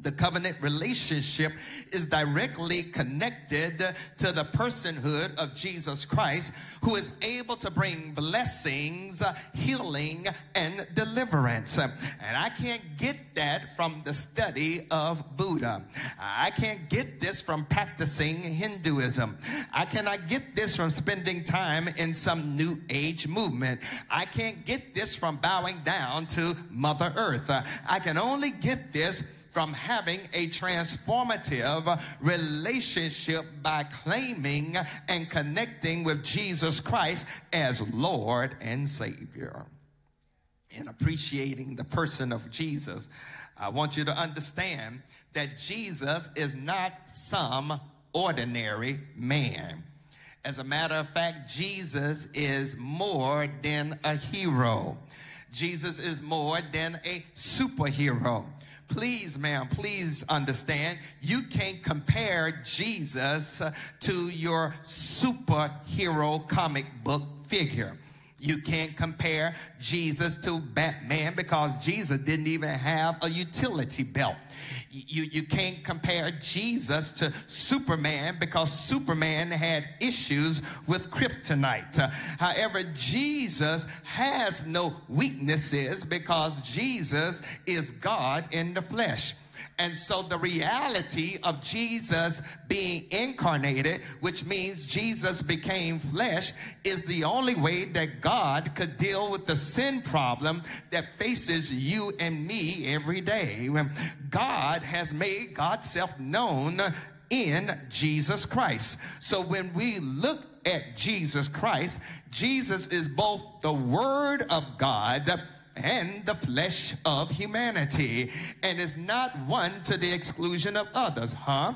the covenant relationship is directly connected to the personhood of Jesus Christ, who is able to bring blessings, healing, and deliverance. And I can't get that from the study of Buddha. I can't get this from practicing Hinduism. I cannot get this from spending time in some new age movement. I can't get this from bowing down to Mother Earth. I can only get this from having a transformative relationship by claiming and connecting with Jesus Christ as Lord and Savior. In appreciating the person of Jesus, I want you to understand that Jesus is not some ordinary man. As a matter of fact, Jesus is more than a hero. Jesus is more than a superhero please, ma'am, please understand, you can't compare Jesus to your superhero comic book figure. You can't compare Jesus to Batman because Jesus didn't even have a utility belt. You, you can't compare Jesus to Superman because Superman had issues with kryptonite. however, Jesus has no weaknesses because Jesus is God in the flesh. And so the reality of Jesus being incarnated, which means Jesus became flesh, is the only way that God could deal with the sin problem that faces you and me every day. God has made God's self known in Jesus Christ. So when we look at Jesus Christ, Jesus is both the Word of God and the flesh of humanity, and is not one to the exclusion of others, huh?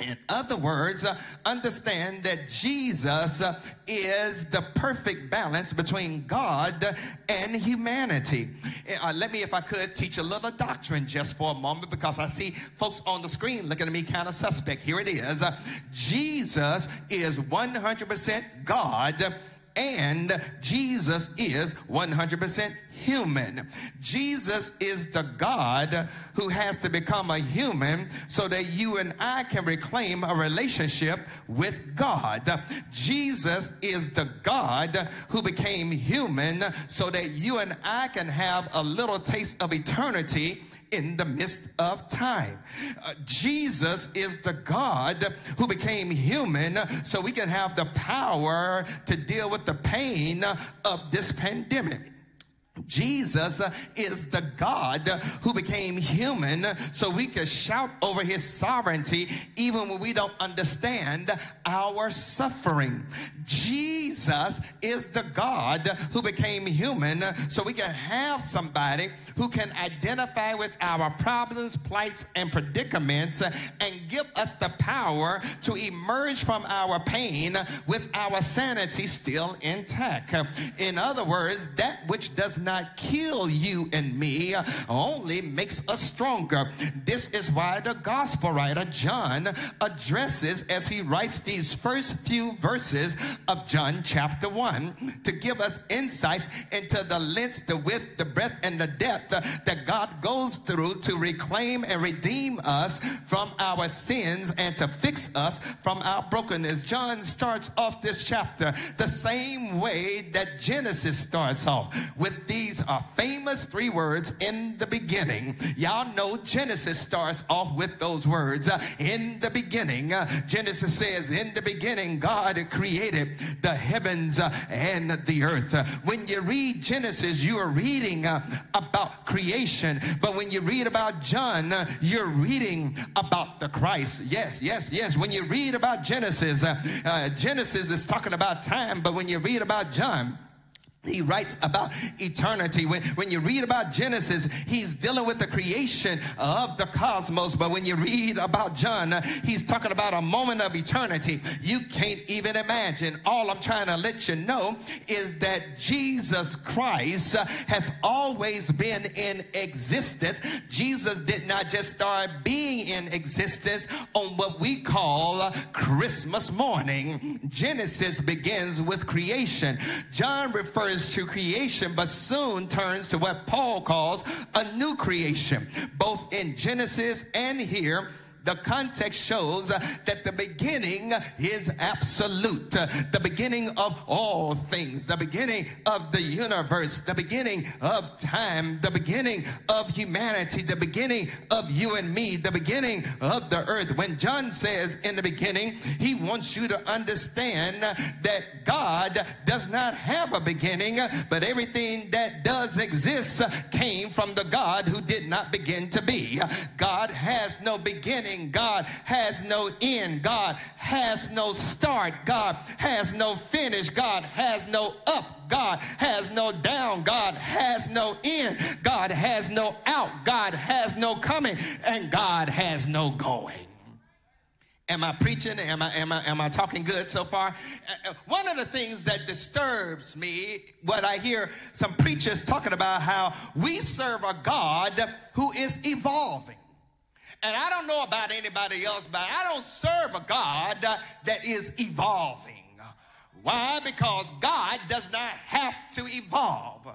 In other words, understand that Jesus is the perfect balance between God and humanity. Uh, let me, if I could, teach a little doctrine just for a moment because I see folks on the screen looking at me kind of suspect. Here it is. Jesus is 100% God and Jesus is 100% human. Jesus is the God who has to become a human so that you and I can reclaim a relationship with God. Jesus is the God who became human so that you and I can have a little taste of eternity in the midst of time. Uh, Jesus is the God who became human so we can have the power to deal with the pain of this pandemic. Jesus is the God who became human so we can shout over his sovereignty even when we don't understand our suffering. Jesus is the God who became human so we can have somebody who can identify with our problems, plights, and predicaments and give us the power to emerge from our pain with our sanity still intact. In other words, that which does not kill you and me only makes us stronger. This is why the gospel writer John addresses as he writes these first few verses of John chapter 1 to give us insights into the length, the width, the breadth, and the depth that God goes through to reclaim and redeem us from our sins and to fix us from our brokenness. John starts off this chapter the same way that Genesis starts off with these uh, famous three words in the beginning. Y'all know Genesis starts off with those words uh, in the beginning. Uh, Genesis says, In the beginning, God created the heavens uh, and the earth. when you read Genesis, you are reading uh, about creation, but when you read about John, uh, you're reading about the Christ. Yes, yes, yes. When you read about Genesis, Genesis is talking about time, but when you read about John, he writes about eternity. When, when you read about Genesis, he's dealing with the creation of the cosmos. But when you read about John, he's talking about a moment of eternity. You can't even imagine. All I'm trying to let you know is that Jesus Christ has always been in existence. Jesus did not just start being in existence on what we call Christmas morning. Genesis begins with creation. John refers refers to creation, but soon turns to what Paul calls a new creation. Both in Genesis and here, the context shows that the beginning is absolute. The beginning of all things, the beginning of the universe, the beginning of time, the beginning of humanity, the beginning of you and me, the beginning of the earth. When John says in the beginning, he wants you to understand that God does not have a beginning, but everything that does exist came from the God who did not begin to be. God has no beginning God has no end. God has no start. God has no finish. God has no up. God has no down. God has no end. God has no out. God has no coming. And God has no going. Am I preaching? Am I, am I, am I talking good so far? Uh, uh, one of the things that disturbs me, what I hear some preachers talking about how we serve a God who is evolving. And I don't know about anybody else, but I don't serve a God that is evolving. Why? Because God does not have to evolve.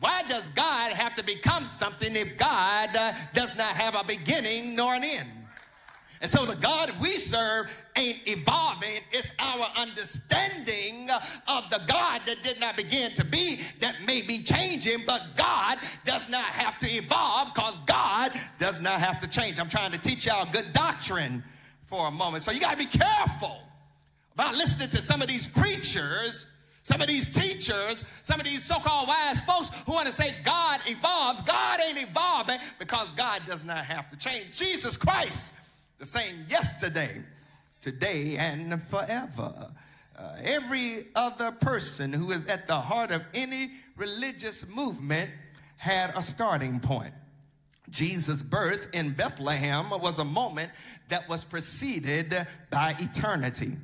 Why does God have to become something if God does not have a beginning nor an end? And so the God we serve ain't evolving. It's our understanding of the God that did not begin to be that may be changing, but God does not have to evolve because God does not have to change. I'm trying to teach y'all good doctrine for a moment. So you got to be careful about listening to some of these preachers some of these teachers, some of these so called wise folks who want to say God evolves. God ain't evolving because God does not have to change. Jesus Christ the same yesterday, today, and forever. Uh, every other person who is at the heart of any religious movement had a starting point. Jesus' birth in Bethlehem was a moment that was preceded by eternity.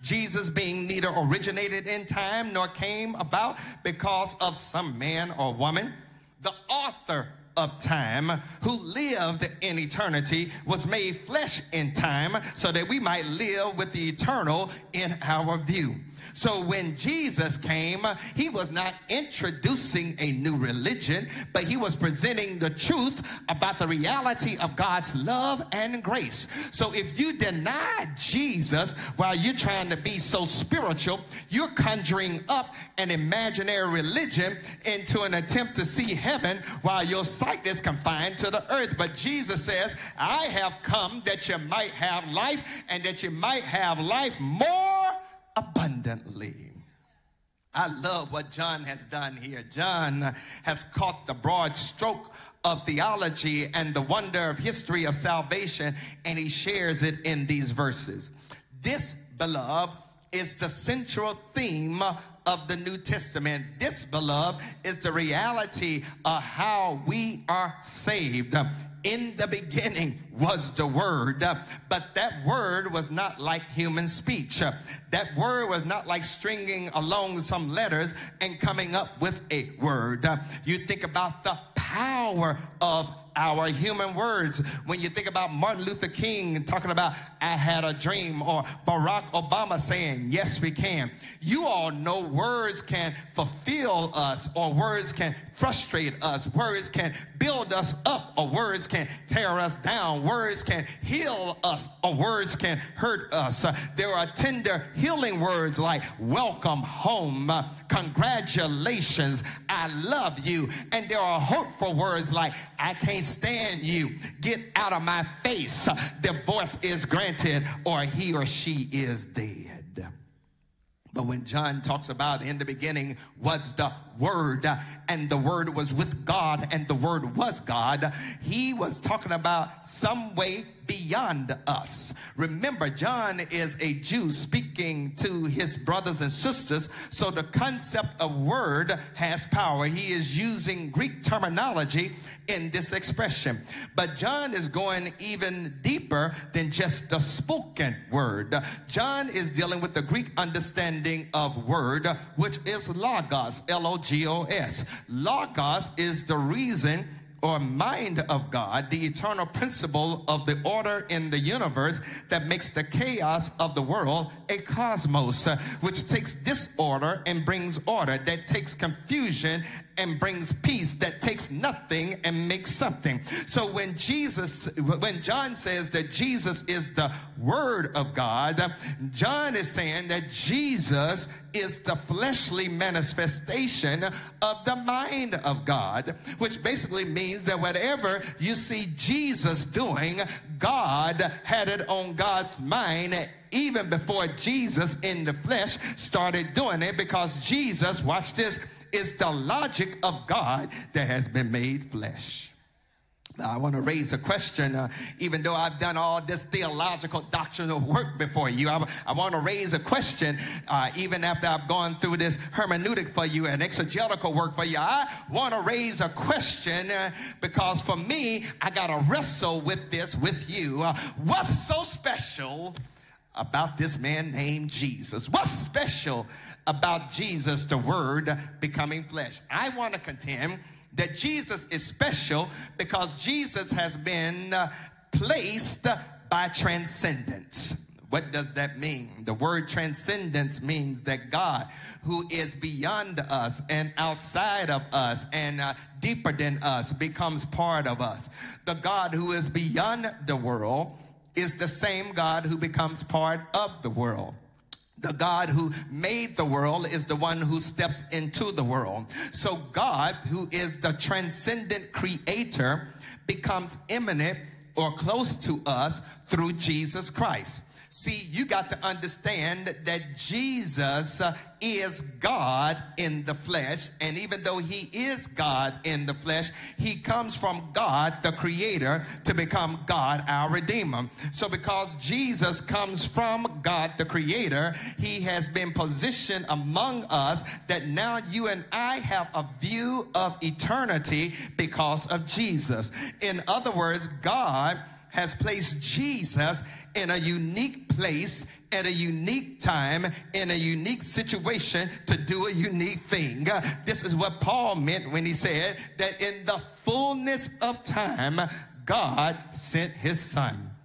Jesus being neither originated in time nor came about because of some man or woman. The author of time, who lived in eternity, was made flesh in time so that we might live with the eternal in our view. So when Jesus came, he was not introducing a new religion, but he was presenting the truth about the reality of God's love and grace. So if you deny Jesus while you're trying to be so spiritual, you're conjuring up an imaginary religion into an attempt to see heaven while your sight is confined to the earth. But Jesus says, I have come that you might have life and that you might have life more abundantly. I love what John has done here. John has caught the broad stroke of theology and the wonder of history of salvation, and he shares it in these verses. This, beloved, is the central theme of the New Testament. This, beloved, is the reality of how we are saved. In the beginning was the Word, but that Word was not like human speech. That Word was not like stringing along some letters and coming up with a word. You think about the power of our human words. When you think about Martin Luther King talking about, I had a dream, or Barack Obama saying, Yes, we can. You all know words can fulfill us, or words can frustrate us, words can build us up, or words can tear us down, words can heal us, or words can hurt us. There are tender healing words like welcome home, congratulations, I love you. And there are hurtful words like I can't stand you. Get out of my face. Divorce is granted or he or she is dead. But when John talks about in the beginning was the word, and the word was with God, and the word was God. He was talking about some way beyond us. Remember, John is a Jew speaking to his brothers and sisters, so the concept of word has power. He is using Greek terminology in this expression. But John is going even deeper than just the spoken word. John is dealing with the Greek understanding of word, which is logos, L O G O S. Logos is the reason or mind of God, the eternal principle of the order in the universe that makes the chaos of the world a cosmos, uh, which takes disorder and brings order, that takes confusion and brings peace, that takes nothing and makes something. So when Jesus, when John says that Jesus is the Word of God, John is saying that Jesus is the fleshly manifestation of the mind of God, which basically means that whatever you see Jesus doing, God had it on God's mind even before Jesus in the flesh started doing it because Jesus, watch this, is the logic of God that has been made flesh. I want to raise a question, uh, even though I've done all this theological doctrinal work before you. I, I want to raise a question, uh, even after I've gone through this hermeneutic for you and exegetical work for you. I want to raise a question uh, because for me, I got to wrestle with this with you. Uh, what's so special about this man named Jesus? What's special about Jesus, the Word, becoming flesh? I want to contend that Jesus is special because Jesus has been uh, placed by transcendence. What does that mean? The word transcendence means that God, who is beyond us and outside of us and uh, deeper than us, becomes part of us. The God who is beyond the world is the same God who becomes part of the world. The God who made the world is the one who steps into the world. So God, who is the transcendent creator, becomes immanent or close to us through Jesus Christ. See, you got to understand that Jesus uh, is God in the flesh. And even though he is God in the flesh, he comes from God, the creator, to become God, our redeemer. So because Jesus comes from God, the creator, he has been positioned among us that now you and I have a view of eternity because of Jesus. In other words, God has placed Jesus in a unique place at a unique time in a unique situation to do a unique thing. This is what Paul meant when he said that in the fullness of time, God sent his son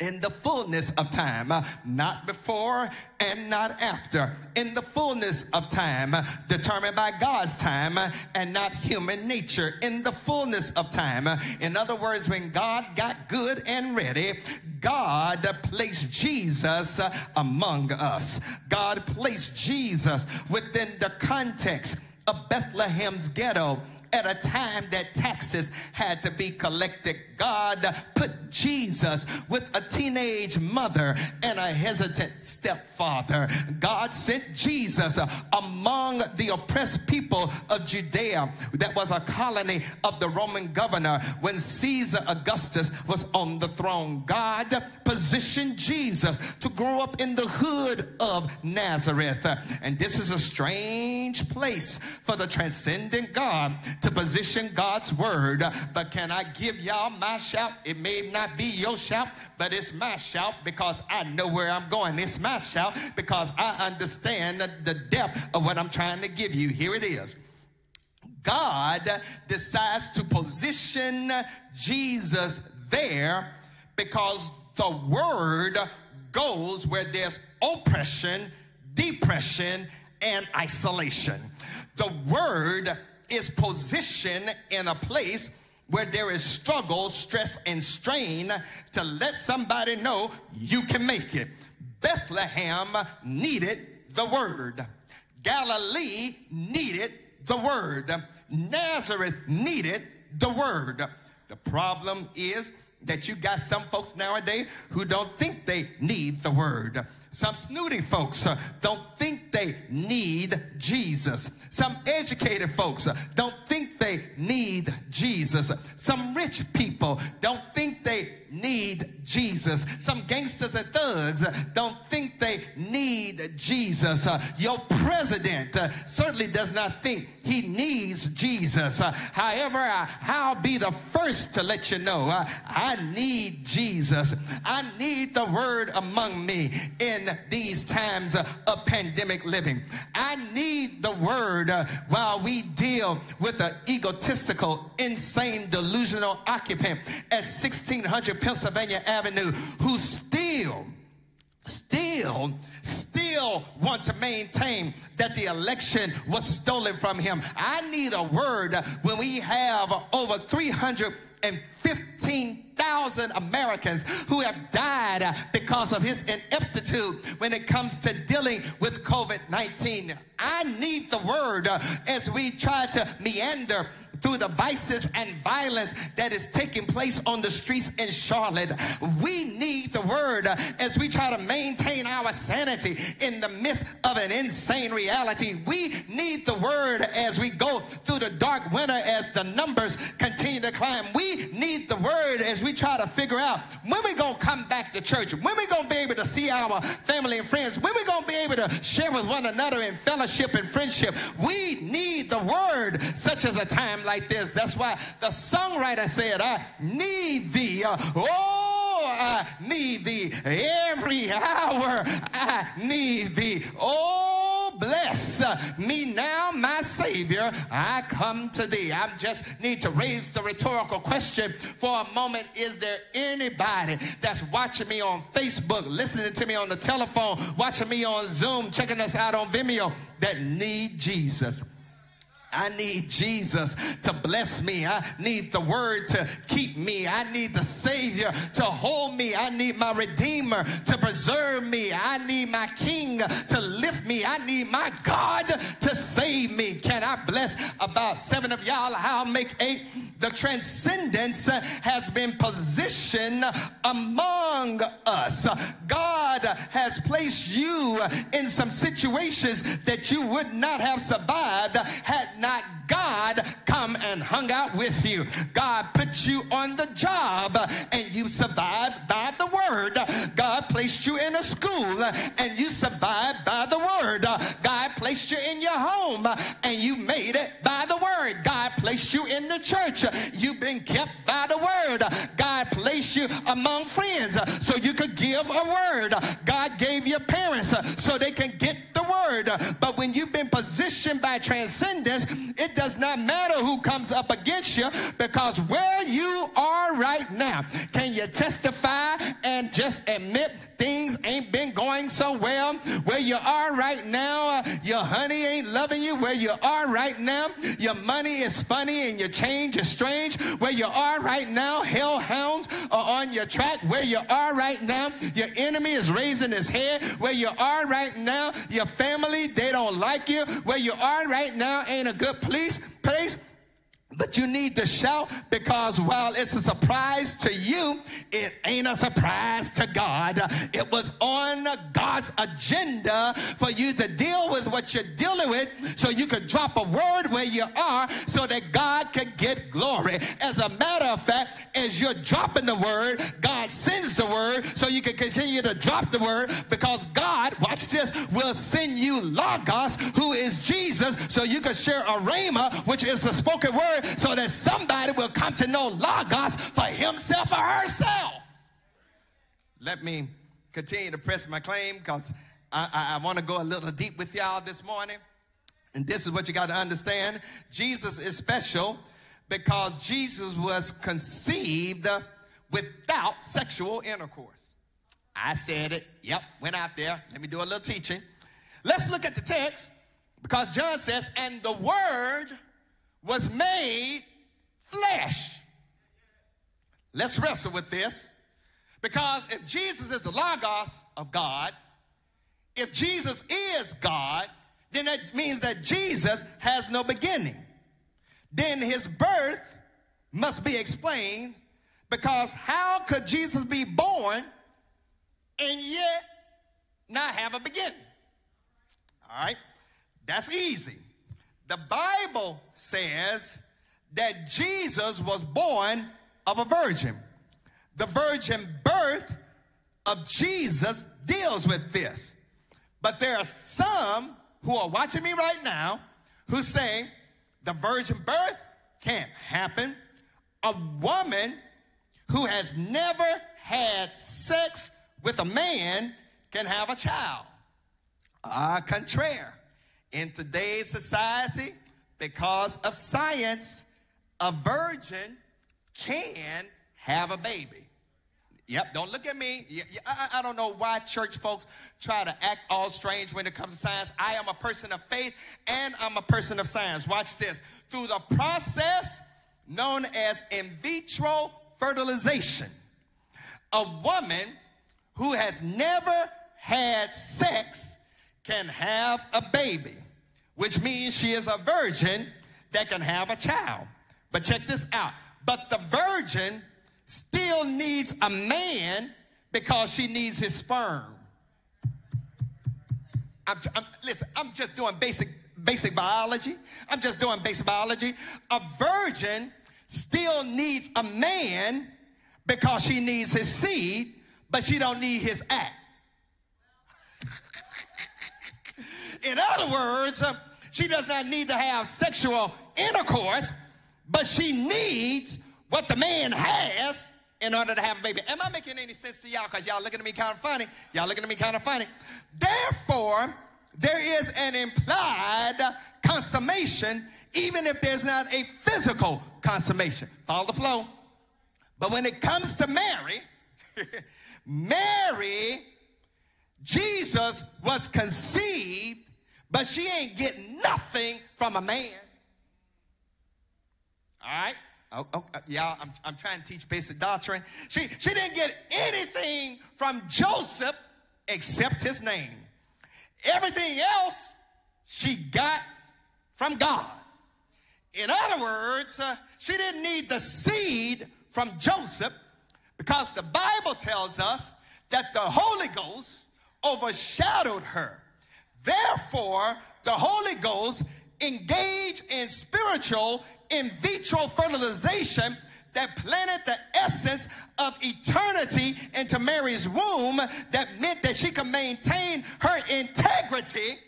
in the fullness of time, not before and not after. In the fullness of time, determined by God's time and not human nature. In the fullness of time. In other words, when God got good and ready, God placed Jesus among us. God placed Jesus within the context of Bethlehem's ghetto at a time that taxes had to be collected. God put Jesus with a teenage mother and a hesitant stepfather. God sent Jesus among the oppressed people of Judea that was a colony of the Roman governor when Caesar Augustus was on the throne. God positioned Jesus to grow up in the hood of Nazareth. And this is a strange place for the transcendent God to position God's word. But can I give y'all my shout? It may not be your shout, but it's my shout because I know where I'm going. It's my shout because I understand the depth of what I'm trying to give you. Here it is. God decides to position Jesus there because the word goes where there's oppression, depression, and isolation. The word is positioned in a place where there is struggle, stress, and strain to let somebody know you can make it. Bethlehem needed the word. Galilee needed the word. Nazareth needed the word. The problem is that you got some folks nowadays who don't think they need the word. Some snooty folks uh, don't think they need Jesus. Some educated folks uh, don't think they need Jesus. Some rich people don't think they need Jesus. Some gangsters and thugs don't think they need Jesus. Uh, your president uh, certainly does not think he needs Jesus. Uh, however, I'll be the first to let you know I need Jesus. I need the word among me in these times of pandemic living. I need the word while we deal with an egotistical, insane, delusional occupant at 1600 Pennsylvania Avenue who still still still want to maintain that the election was stolen from him. I need a word when we have over 315,000 Americans who have died because of his ineptitude when it comes to dealing with COVID-19 i need the word as we try to meander through the vices and violence that is taking place on the streets in Charlotte. We need the word as we try to maintain our sanity in the midst of an insane reality. We need the word as we go through the dark winter as the numbers continue to climb. We need the word as we try to figure out when we're going to come back to church, when we're going to be able to see our family and friends, when we're going to be able to share with one another in fellowship and friendship. We need the word such as a time like this. That's why the songwriter said, I need thee. Oh, I need thee. Every hour I need thee. Oh, bless me now, my Savior. I come to thee. I just need to raise the rhetorical question for a moment. Is there anybody that's watching me on Facebook, listening to me on the telephone, watching me on Zoom, checking us out on Vimeo that need Jesus? I need Jesus to bless me. I need the word to keep me. I need the Savior to hold me. I need my Redeemer to preserve me. I need my King to lift me. I need my God to save me. Can I bless about seven of y'all? I'll make eight. The transcendence has been positioned among us. God has placed you in some situations that you would not have survived had not God come and hung out with you. God put you on the job and you survived by the word. God placed you in a school and you survived by the word. God placed you in your home and you made it by the word. God placed you in the church. You've been kept by the word. God placed you among friends so you could give a word. God gave your parents so they can get the word. But when you've been positioned by transcendence, it does not matter who comes up against you because where you are right now, can you testify and just admit things ain't been going so well? Where you are right now, uh, your honey ain't loving you. Where you are right now, your money is funny and your change is strange. Where you are right now, hellhounds are on your track. Where you are right now, your enemy is raising his head. Where you are right now, your family, they don't like you. Where you are right now ain't a good place. place but you need to shout because while it's a surprise to you, it ain't a surprise to God. It was on God's agenda for you to deal with what you're dealing with so you could drop a word where you are so that God could get glory. As a matter of fact, as you're dropping the word, God sends the word so you can continue to drop the word because God, watch this, will send you Logos, who is Jesus, so you can share a Rhema, which is the spoken word so that somebody will come to know Logos for himself or herself. Let me continue to press my claim because I, I, I want to go a little deep with y'all this morning. And this is what you got to understand Jesus is special because Jesus was conceived without sexual intercourse. I said it. Yep, went out there. Let me do a little teaching. Let's look at the text because John says, and the word was made flesh. Let's wrestle with this because if Jesus is the Logos of God, if Jesus is God, then that means that Jesus has no beginning. Then his birth must be explained Because how could Jesus be born and yet not have a beginning? All right, that's easy. The Bible says that Jesus was born of a virgin. The virgin birth of Jesus deals with this. But there are some who are watching me right now who say the virgin birth can't happen. A woman who has never had sex with a man can have a child. Ah, contraire. In today's society, because of science, a virgin can have a baby. Yep, don't look at me. I, don't know why church folks try to act all strange when it comes to science. I am a person of faith and I'm a person of science. Watch this. Through the process known as in vitro fertilization, a woman who has never had sex can have a baby, which means she is a virgin that can have a child. But check this out. But the virgin still needs a man because she needs his sperm. I'm, I'm, listen, I'm just doing basic basic biology. I'm just doing basic biology. A virgin still needs a man because she needs his seed, but she don't need his act. In other words, uh, she does not need to have sexual intercourse, but she needs what the man has in order to have a baby. Am I making any sense to y'all? Because y'all looking at me kind of funny. Y'all looking at me kind of funny. Therefore, there is an implied consummation, even if there's not a physical consummation. Follow the flow. But when it comes to Mary, [laughs] Mary, Jesus was conceived, but she ain't getting nothing from a man. All right? Oh, oh, uh, yeah, I'm, I'm trying to teach basic doctrine. She, she didn't get anything from Joseph except his name. Everything else she got from God. In other words, uh, she didn't need the seed from Joseph because the Bible tells us that the Holy Ghost overshadowed her. Therefore, the Holy Ghost engaged in spiritual in vitro fertilization that planted the essence of eternity into Mary's womb that meant that she could maintain her integrity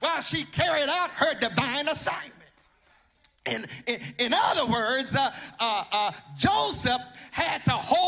while she carried out her divine assignment. In, in, in other words, uh, uh, uh, Joseph had to hold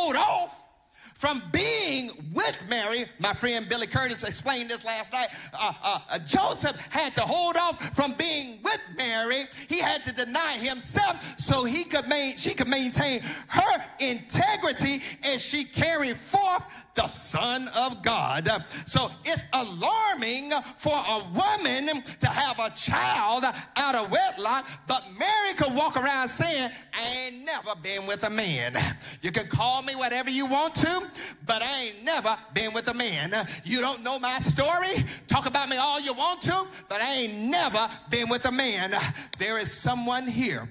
from being with Mary. My friend Billy Curtis explained this last night. Uh, uh, uh, Joseph had to hold off from being with Mary. He had to deny himself so he could main, she could maintain her integrity as she carried forth the Son of God. So it's alarming for a woman to have a child out of wedlock, but Mary could walk around saying, I ain't never been with a man. You can call me whatever you want to, but I ain't never been with a man. You don't know my story. Talk about me all you want to, but I ain't never been with a man. There is someone here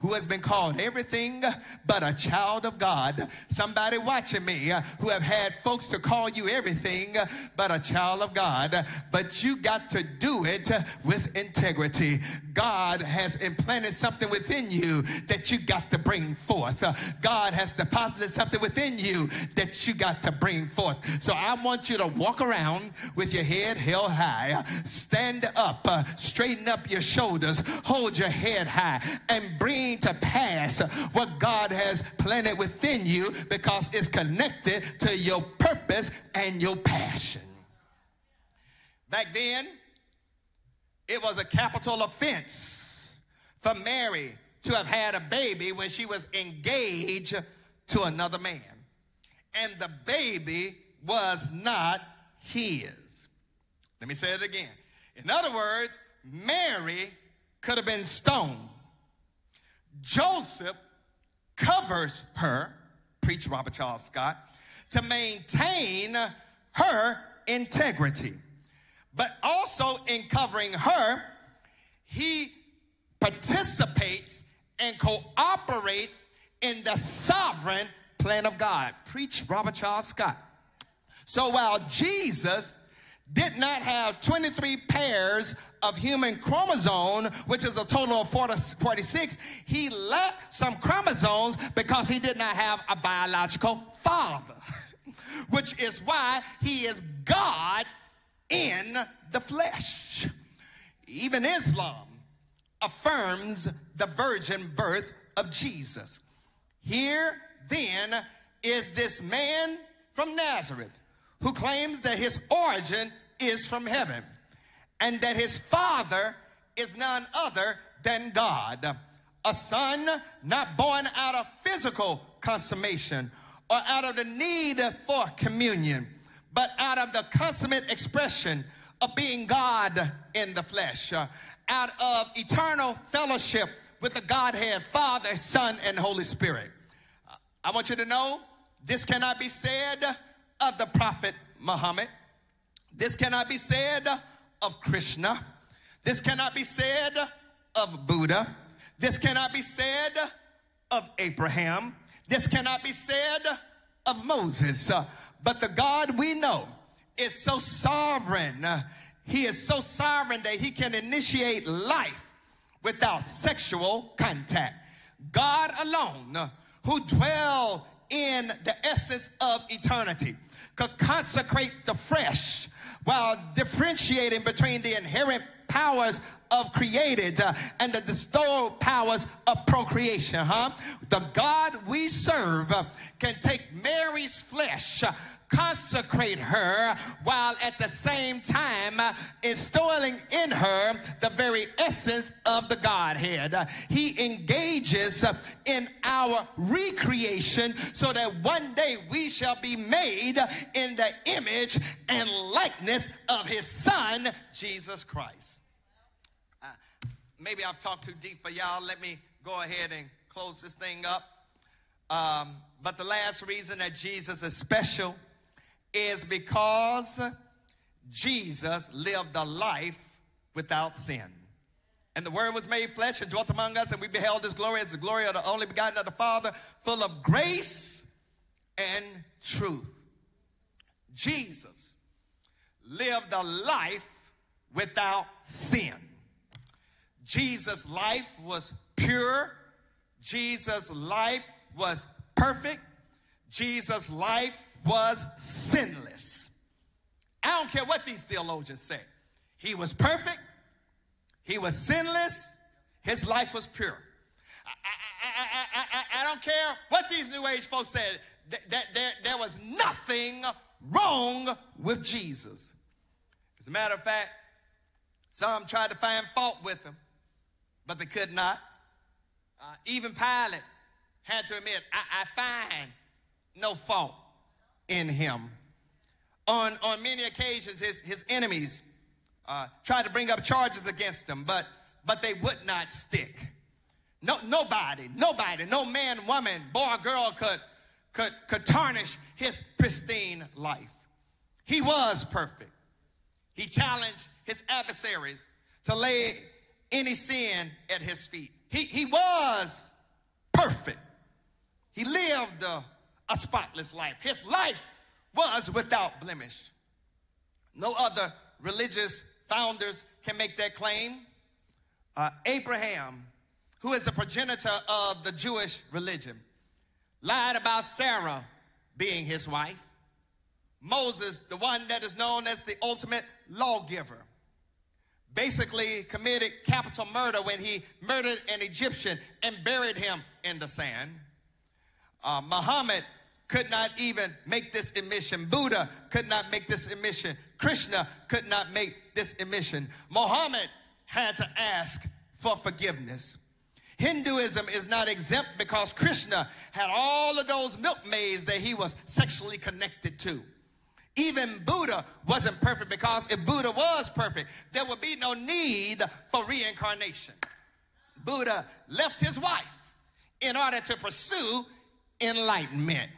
who has been called everything but a child of God. Somebody watching me uh, who have had folks to call you everything but a child of God. But you got to do it with integrity. God has implanted something within you that you got to bring forth. God has deposited something within you that you got to bring forth. So I want you to walk around with your head held high, stand up, uh, straighten up your shoulders, hold your head high, and bring bring to pass what God has planted within you because it's connected to your purpose and your passion. Back then, it was a capital offense for Mary to have had a baby when she was engaged to another man. And the baby was not his. Let me say it again. In other words, Mary could have been stoned Joseph covers her, preach Robert Charles Scott, to maintain her integrity. But also in covering her, he participates and cooperates in the sovereign plan of God. Preach Robert Charles Scott. So while Jesus did not have 23 pairs of human chromosome, which is a total of 46, he left some chromosomes because he did not have a biological father, [laughs] which is why he is God in the flesh. Even Islam affirms the virgin birth of Jesus. Here, then, is this man from Nazareth who claims that his origin is from heaven and that his father is none other than God. A son not born out of physical consummation or out of the need for communion, but out of the consummate expression of being God in the flesh, out of eternal fellowship with the Godhead, Father, Son, and Holy Spirit. I want you to know this cannot be said of the prophet Muhammad. This cannot be said of Krishna. This cannot be said of Buddha. This cannot be said of Abraham. This cannot be said of Moses. But the God we know is so sovereign. He is so sovereign that he can initiate life without sexual contact. God alone, who dwell in the essence of eternity, could consecrate the fresh while differentiating between the inherent powers of created uh, and the bestowed powers of procreation, huh? The God we serve uh, can take Mary's flesh, uh, consecrate her while at the same time uh, instilling in her the very essence of the Godhead. He engages uh, in our recreation so that one day we shall be made in the image and likeness of his son, Jesus Christ. Uh, maybe I've talked too deep for y'all. Let me go ahead and close this thing up. Um, but the last reason that Jesus is special is because Jesus lived a life without sin. And the word was made flesh and dwelt among us, and we beheld his glory as the glory of the only begotten of the Father, full of grace and truth. Jesus lived a life without sin. Jesus' life was pure. Jesus' life was perfect. Jesus' life was sinless. I don't care what these theologians say. He was perfect. He was sinless. His life was pure. I, I, I, I don't care what these New Age folks said. That, that there, there was nothing wrong with Jesus. As a matter of fact, some tried to find fault with him, but they could not. Uh, even Pilate had to admit, I, I find no fault in him. On, on many occasions, his, his enemies uh, tried to bring up charges against him, but, but they would not stick. No, nobody, nobody, no man, woman, boy, girl could, could, could tarnish his pristine life. He was perfect. He challenged his adversaries to lay any sin at his feet. He, he was perfect. He lived a, a spotless life. His life was without blemish. No other religious founders can make that claim. Uh, Abraham, who is the progenitor of the Jewish religion, lied about Sarah being his wife. Moses, the one that is known as the ultimate lawgiver, basically committed capital murder when he murdered an Egyptian and buried him in the sand. Uh, Muhammad could not even make this emission. Buddha could not make this emission. Krishna could not make this emission. Muhammad had to ask for forgiveness. Hinduism is not exempt because Krishna had all of those milkmaids that he was sexually connected to. Even Buddha wasn't perfect because if Buddha was perfect, there would be no need for reincarnation. Buddha left his wife in order to pursue enlightenment.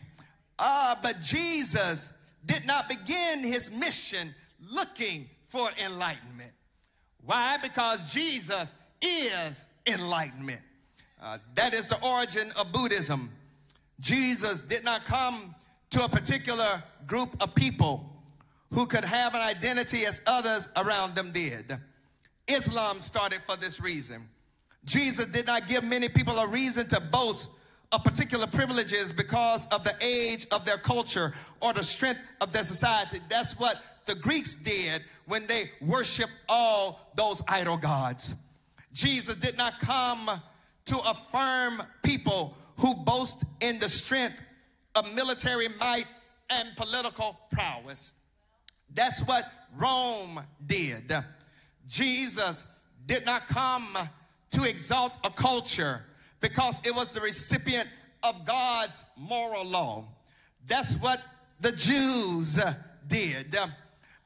Ah, but Jesus did not begin his mission looking for enlightenment. Why? Because Jesus is enlightenment. Uh, that is the origin of Buddhism. Jesus did not come to a particular group of people who could have an identity as others around them did. Islam started for this reason. Jesus did not give many people a reason to boast of particular privileges because of the age of their culture or the strength of their society. That's what the Greeks did when they worshiped all those idol gods. Jesus did not come to affirm people who boast in the strength of military might and political prowess. That's what Rome did. Jesus did not come to exalt a culture because it was the recipient of God's moral law. That's what the Jews uh, did. Uh,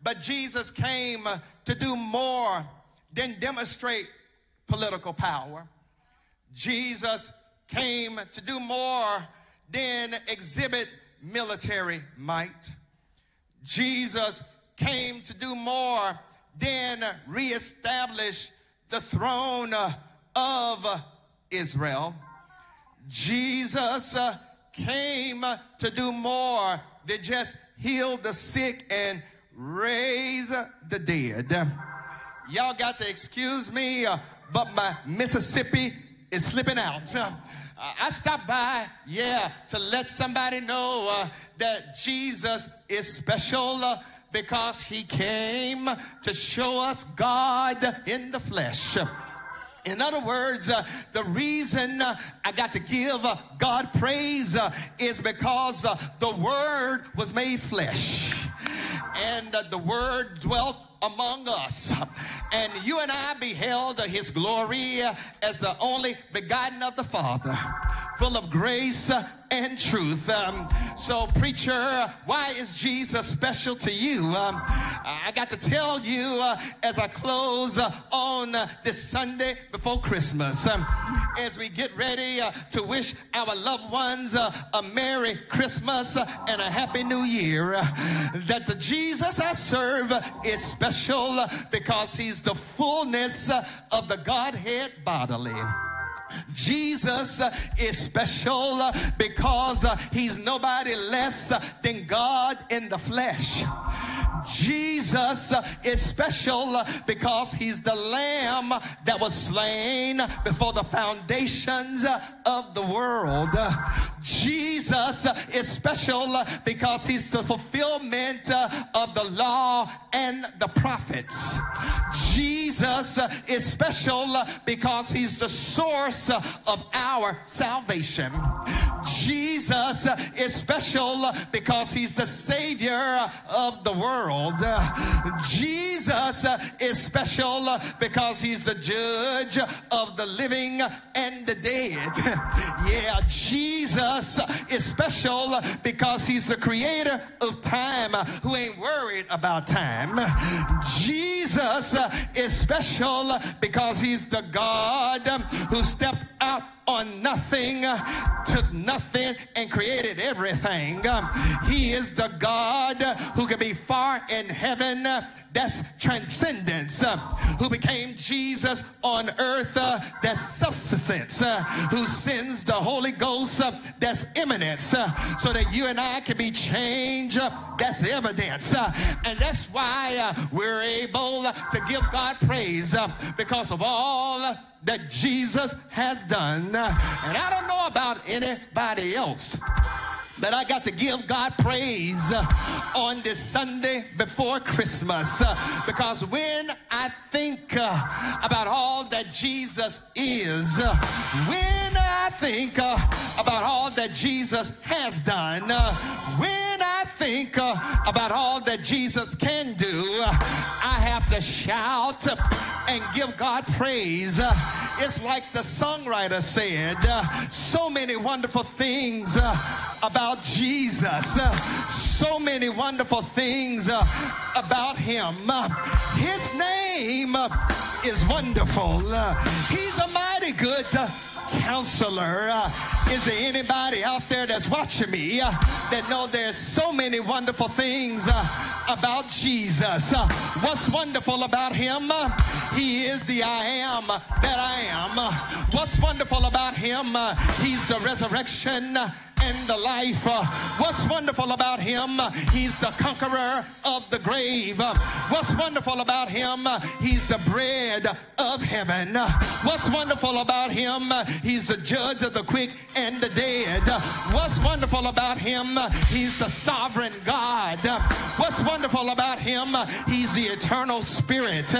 but Jesus came uh, to do more than demonstrate political power. Jesus came to do more than exhibit military might. Jesus came to do more than reestablish the throne of Israel. Jesus uh, came to do more than just heal the sick and raise the dead. Y'all got to excuse me, uh, but my Mississippi is slipping out. Uh, I stopped by, yeah, to let somebody know uh, that Jesus is special uh, because he came to show us God in the flesh. In other words, uh, the reason uh, I got to give uh, God praise uh, is because uh, the Word was made flesh. And uh, the Word dwelt among us. And you and I beheld his glory as the only begotten of the Father, full of grace and truth. Um, so, preacher, why is Jesus special to you? Um, I got to tell you uh, as I close uh, on uh, this Sunday before Christmas, um, as we get ready uh, to wish our loved ones uh, a Merry Christmas uh, and a Happy New Year, that the Jesus I serve is special because he's the fullness of the Godhead bodily. Jesus is special because he's nobody less than God in the flesh. Jesus is special because he's the lamb that was slain before the foundations of the world. Jesus is special because he's the fulfillment of the law and the prophets. Jesus is special because he's the source of our salvation. Jesus is special because he's the savior of the world. Uh, Jesus is special because he's the judge of the living and the dead. [laughs] Yeah, Jesus is special because he's the creator of time who ain't worried about time. Jesus is special because he's the God who stepped out on nothing, took nothing, and created everything. He is the God who can be far in heaven. That's transcendence, who became Jesus on earth, that's subsistence, uh, who sends the Holy Ghost, that's immanence, so that you and I can be changed, that's evidence. and that's why we're able to give God praise because of all that Jesus has done. and I don't know about anybody else. But I got to give God praise on this Sunday before Christmas because when I think uh, about all that Jesus is, when I think uh, about all that Jesus has done, when I think uh, about all that Jesus can do, I have to shout and give God praise. It's like the songwriter said, so many wonderful things about Jesus. So many wonderful things about him. His name is wonderful. He's a mighty good counselor. Uh, is there anybody out there that's watching me uh, that know there's so many wonderful things uh, about Jesus? Uh, what's wonderful about him? Uh, he is the I am that I am. Uh, what's wonderful about him? He's the resurrection and the life. What's wonderful about him? He's the conqueror of the grave. What's wonderful about him? He's the bread of heaven. What's wonderful about him? He's the judge of the quick and the dead. What's wonderful about him? He's the sovereign God. What's wonderful about him? He's the eternal spirit.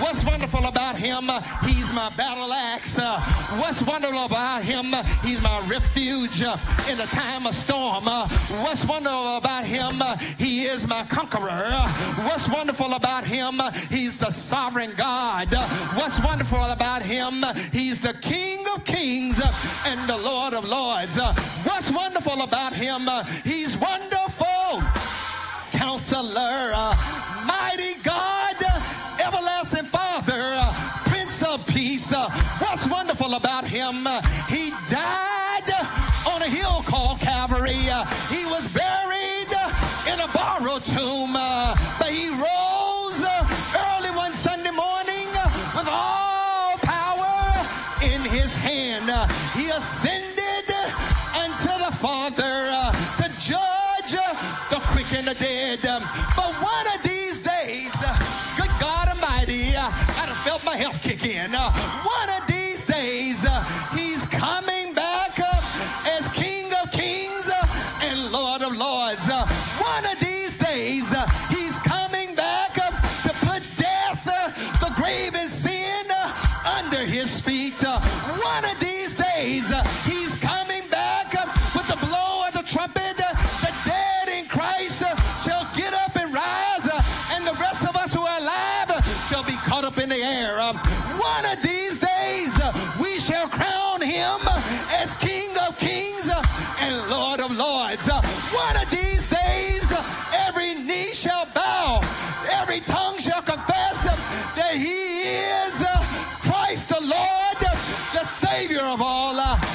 What's wonderful about him? He's my battle axe. What's wonderful about him? He's my refuge in time of storm. Uh, what's wonderful about him? Uh, he is my conqueror. Uh, what's wonderful about him? Uh, he's the sovereign God. Uh, what's wonderful about him? Uh, he's the King of kings and the Lord of lords. What's wonderful about him? He's wonderful. Counselor, mighty God, everlasting Father, Prince of Peace. What's wonderful about him? He died called Calvary. He was buried in a borrowed tomb, but he rose early one Sunday morning with all power in his hand. He ascended unto the Father to judge the quick and the dead. But one of these days, good God Almighty, uh, I done felt my help kick in. One of Lords. Uh, One of these days, uh, he's coming back to put death, uh, the grave and sin under his feet. One of these days, Lords. One of these days, every knee shall bow, every tongue shall confess that he is Christ the Lord, the Savior of all.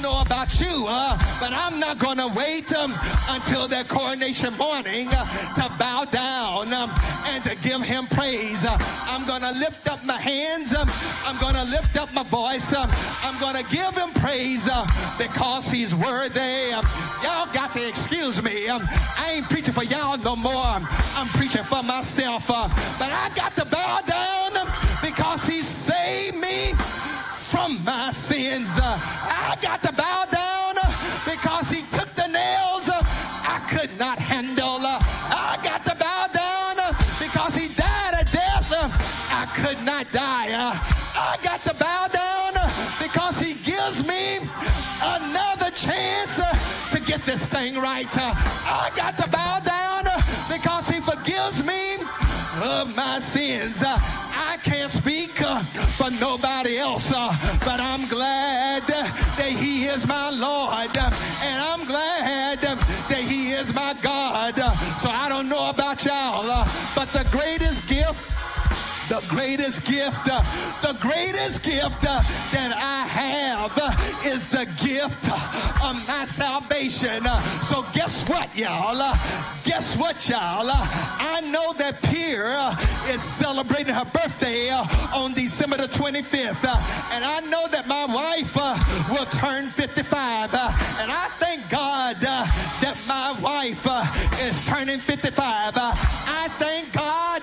Don't know about you, uh, but I'm not going to wait um, until that coronation morning uh, to bow down um, and to give him praise. Uh, I'm going to lift up my hands. Um, I'm going to lift up my voice. Um, I'm going to give him praise uh, because he's worthy. Um, y'all got to excuse me. Um, I ain't preaching for y'all no more. I'm preaching for myself. Uh, but I got to my sins. Uh, I got to bow down uh, because he took the nails uh, I could not handle. Uh, I got to bow down uh, because he died a death uh, I could not die. I got to bow down because he gives me another chance to get this thing right. I got to bow down because he forgives me of my sins. Can't speak uh, for nobody else, uh, but I'm glad that He is my Lord, uh, and I'm glad that He is my God. So I don't know about y'all, but the greatest gift the greatest gift, uh, the greatest gift uh, that I have uh, is the gift of my salvation. So guess what, y'all? Guess what, y'all? I know that Pierre is celebrating her birthday on December the 25th, uh, and I know that my wife will turn 55, uh, and I thank God that my wife is turning 55. Uh, I thank God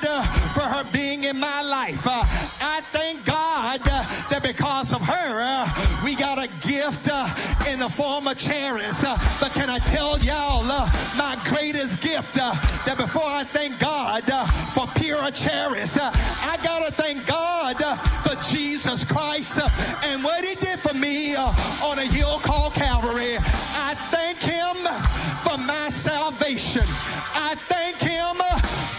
for her being in my life. Uh, I thank God uh, that because of her, uh, we got a gift in the form of Charis. Uh, but can I tell y'all my greatest gift that before I thank God for Pierre Charis, uh, I got to thank God for Jesus Christ and what he did for me on a hill called Calvary. I thank him for my salvation. I thank him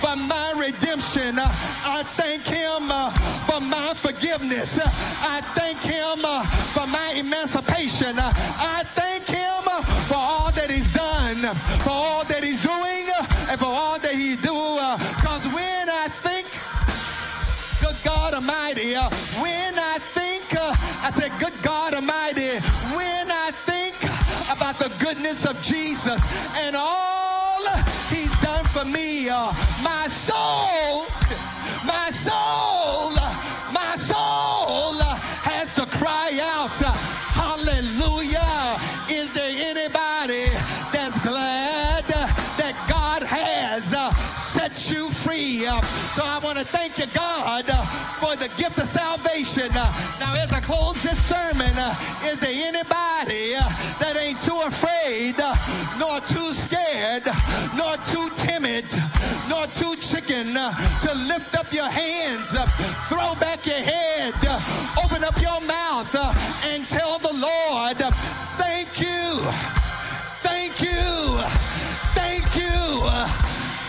for my redemption. I thank him uh, for my forgiveness. I thank him uh, for my emancipation. I thank him uh, for all that he's done, for all that he's doing, and for all that he do. Because when I think, good God Almighty, when I think, I said, good God Almighty, when I think about the goodness of Jesus and all he's done for me, my soul, my soul, my soul you free. Uh, so I want to thank you, God, uh, for the gift of salvation. Uh, now, as I close this sermon, uh, is there anybody uh, that ain't too afraid, uh, nor too scared, nor too timid, nor too chicken to lift up your hands, throw back your head, open up your mouth, and tell the Lord, thank you, thank you, thank you,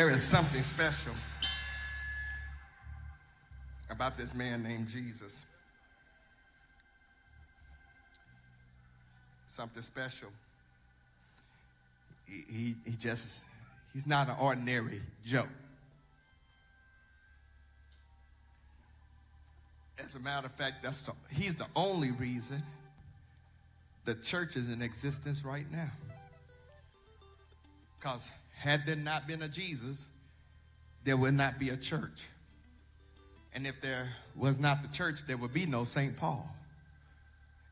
There is something special about this man named Jesus. Something special. He, he, he just, he's not an ordinary Joe. As a matter of fact, that's the, he's the only reason the church is in existence right now. Because had there not been a Jesus, there would not be a church. And if there was not the church, there would be no St. Paul.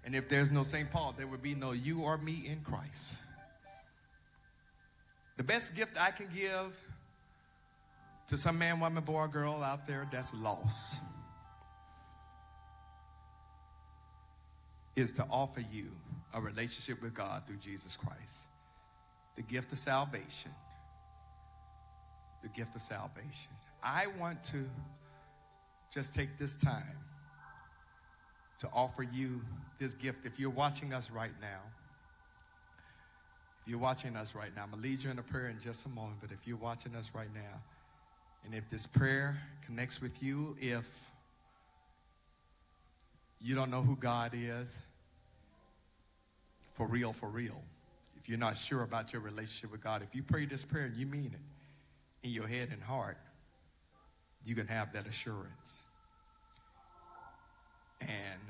And if there's no St. Paul, there would be no you or me in Christ. The best gift I can give to some man, woman, boy, or girl out there that's lost is to offer you a relationship with God through Jesus Christ. The gift of salvation. The gift of salvation. I want to just take this time to offer you this gift. If you're watching us right now, if you're watching us right now, I'm going to lead you in a prayer in just a moment, but if you're watching us right now, and if this prayer connects with you, if you don't know who God is, for real, for real, if you're not sure about your relationship with God, if you pray this prayer and you mean it in your head and heart, you can have that assurance. And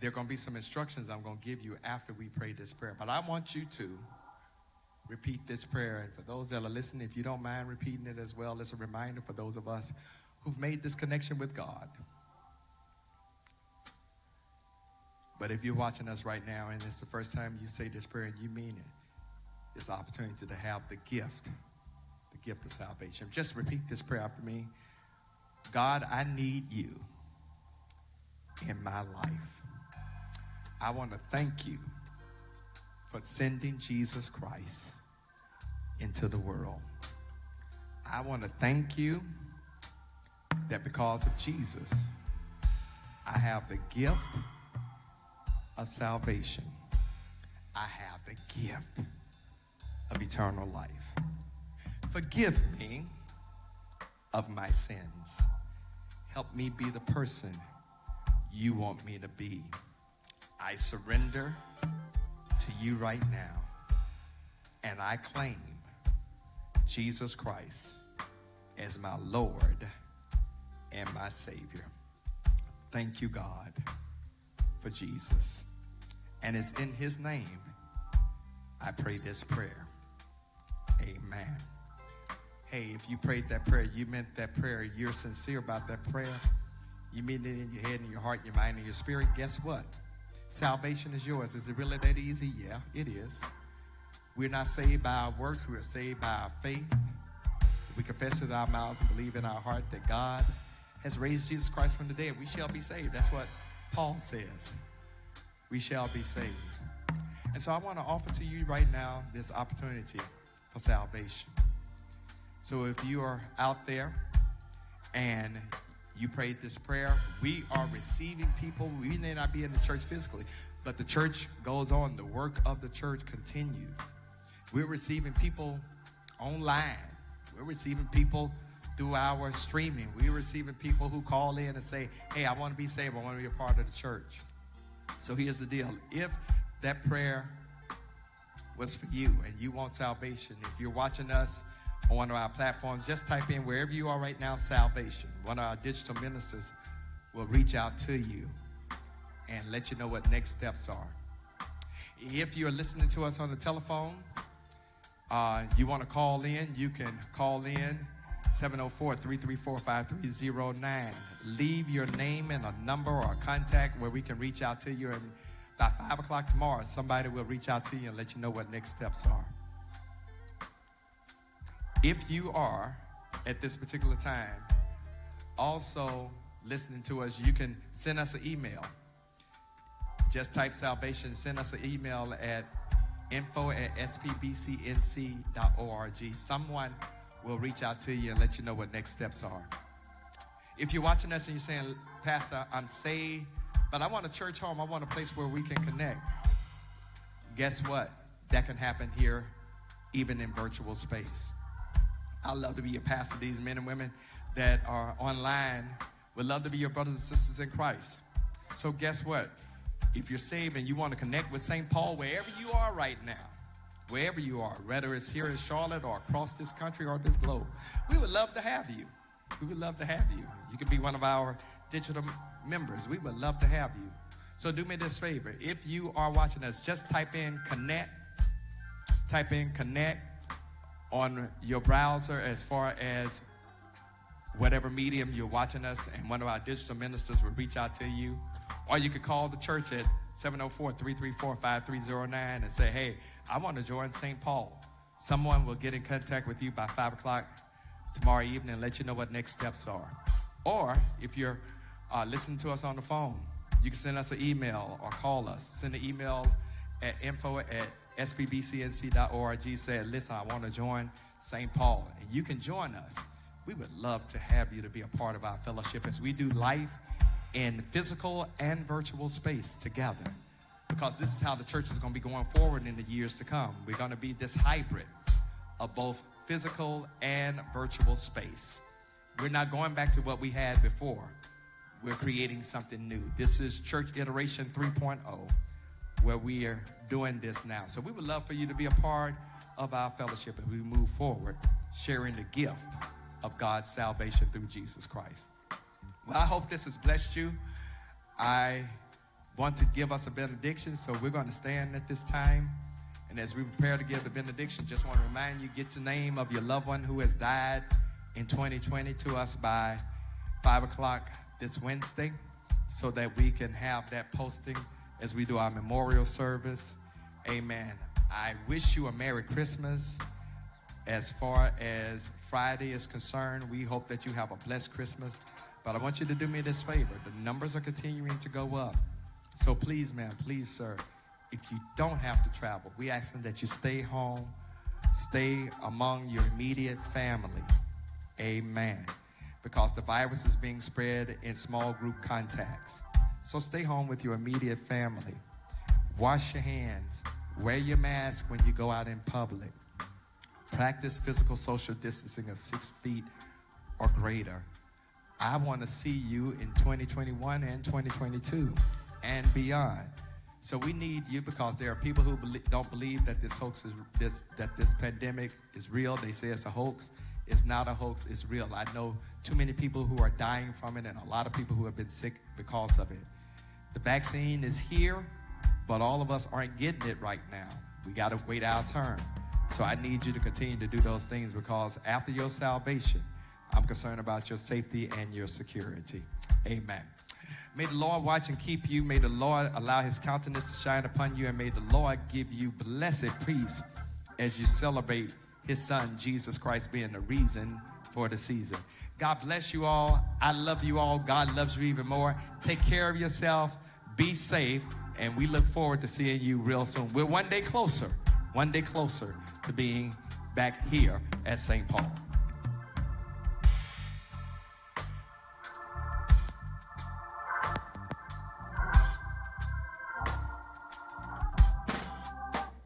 there are going to be some instructions I'm going to give you after we pray this prayer. But I want you to repeat this prayer. And for those that are listening, if you don't mind repeating it as well, it's a reminder for those of us who've made this connection with God. But if you're watching us right now and it's the first time you say this prayer and you mean it, an opportunity to have the gift, the gift of salvation. Just repeat this prayer after me. God, I need you in my life. I want to thank you for sending Jesus Christ into the world. I want to thank you that because of Jesus, I have the gift of salvation. I have the gift of eternal life. Forgive me of my sins. Help me be the person you want me to be. I surrender to you right now, and I claim Jesus Christ as my Lord and my Savior. Thank you, God, for Jesus. And it's in His name I pray this prayer. Amen. Hey, if you prayed that prayer, you meant that prayer, you're sincere about that prayer, you mean it in your head and your heart, your mind, and your spirit, guess what? Salvation is yours. Is it really that easy? Yeah, it is. We're not saved by our works, we're saved by our faith. we confess with our mouths and believe in our heart that God has raised Jesus Christ from the dead, we shall be saved. That's what Paul says. We shall be saved. And so I want to offer to you right now this opportunity for salvation. So if you are out there and you prayed this prayer, we are receiving people. We may not be in the church physically, but the church goes on. The work of the church continues. We're receiving people online. We're receiving people through our streaming. We're receiving people who call in and say, Hey, I want to be saved. I want to be a part of the church. So here's the deal. If that prayer was for you and you want salvation, if you're watching us on one of our platforms, just type in wherever you are right now, salvation. One of our digital ministers will reach out to you and let you know what next steps are. If you're listening to us on the telephone, uh, you want to call in, you can call in 704 334 5309. Leave your name and a number or a contact where we can reach out to you. And by 5 o'clock tomorrow, somebody will reach out to you and let you know what next steps are. If you are at this particular time also listening to us, you can send us an email. Just type salvation, send us an email at info at spbcnc.org. Someone will reach out to you and let you know what next steps are. If you're watching us and you're saying, Pastor, I'm saved, but I want a church home, I want a place where we can connect. Guess what? That can happen here, even in virtual space. I love to be a pastor. These men and women that are online would love to be your brothers and sisters in Christ. So, guess what? If you're saved and you want to connect with St. Paul wherever you are right now, wherever you are, whether it's here in Charlotte or across this country or this globe, we would love to have you. We would love to have you. You can be one of our digital members. We would love to have you. So, do me this favor. If you are watching us, just type in connect, type in connect on your browser as far as whatever medium you're watching us, and one of our digital ministers will reach out to you. Or you could call the church at 704 334 5309 and say, Hey, I want to join St. Paul. Someone will get in contact with you by 5 o'clock tomorrow evening and let you know what next steps are. Or if you're uh, listening to us on the phone, you can send us an email or call us. Send an email at info at spbcnc.org. Say, listen, I want to join St. Paul. And you can join us. We would love to have you to be a part of our fellowship as we do life in physical and virtual space together. Because this is how the church is going to be going forward in the years to come. We're going to be this hybrid of both physical and virtual space. We're not going back to what we had before. We're creating something new. This is Church Iteration 3.0, where we are doing this now. So we would love for you to be a part of our fellowship as we move forward, sharing the gift of God's salvation through Jesus Christ. Well, I hope this has blessed you. I want to give us a benediction, so we're going to stand at this time. And as we prepare to give the benediction, just want to remind you get the name of your loved one who has died in 2020 to us by 5 o'clock this Wednesday so that we can have that posting as we do our memorial service. Amen. I wish you a Merry Christmas. As far as Friday is concerned, we hope that you have a blessed Christmas. But I want you to do me this favor. The numbers are continuing to go up. So please, man, please, sir, if you don't have to travel, we ask them that you stay home, stay among your immediate family. Amen. Because the virus is being spread in small group contacts. So stay home with your immediate family. Wash your hands. Wear your mask when you go out in public. Practice physical social distancing of six feet or greater. I want to see you in 2021 and 2022 and beyond. So we need you because there are people who belie- don't believe that this hoax is this that this pandemic is real. They say it's a hoax. It's not a hoax. It's real. I know too many people who are dying from it, and a lot of people who have been sick because of it. The vaccine is here, but all of us aren't getting it right now. We got to wait our turn. So I need you to continue to do those things because after your salvation, I'm concerned about your safety and your security. Amen. May the Lord watch and keep you. May the Lord allow his countenance to shine upon you. And may the Lord give you blessed peace as you celebrate his son, Jesus Christ, being the reason for the season. God bless you all. I love you all. God loves you even more. Take care of yourself. Be safe. And we look forward to seeing you real soon. We're one day closer, one day closer to being back here at St. Paul.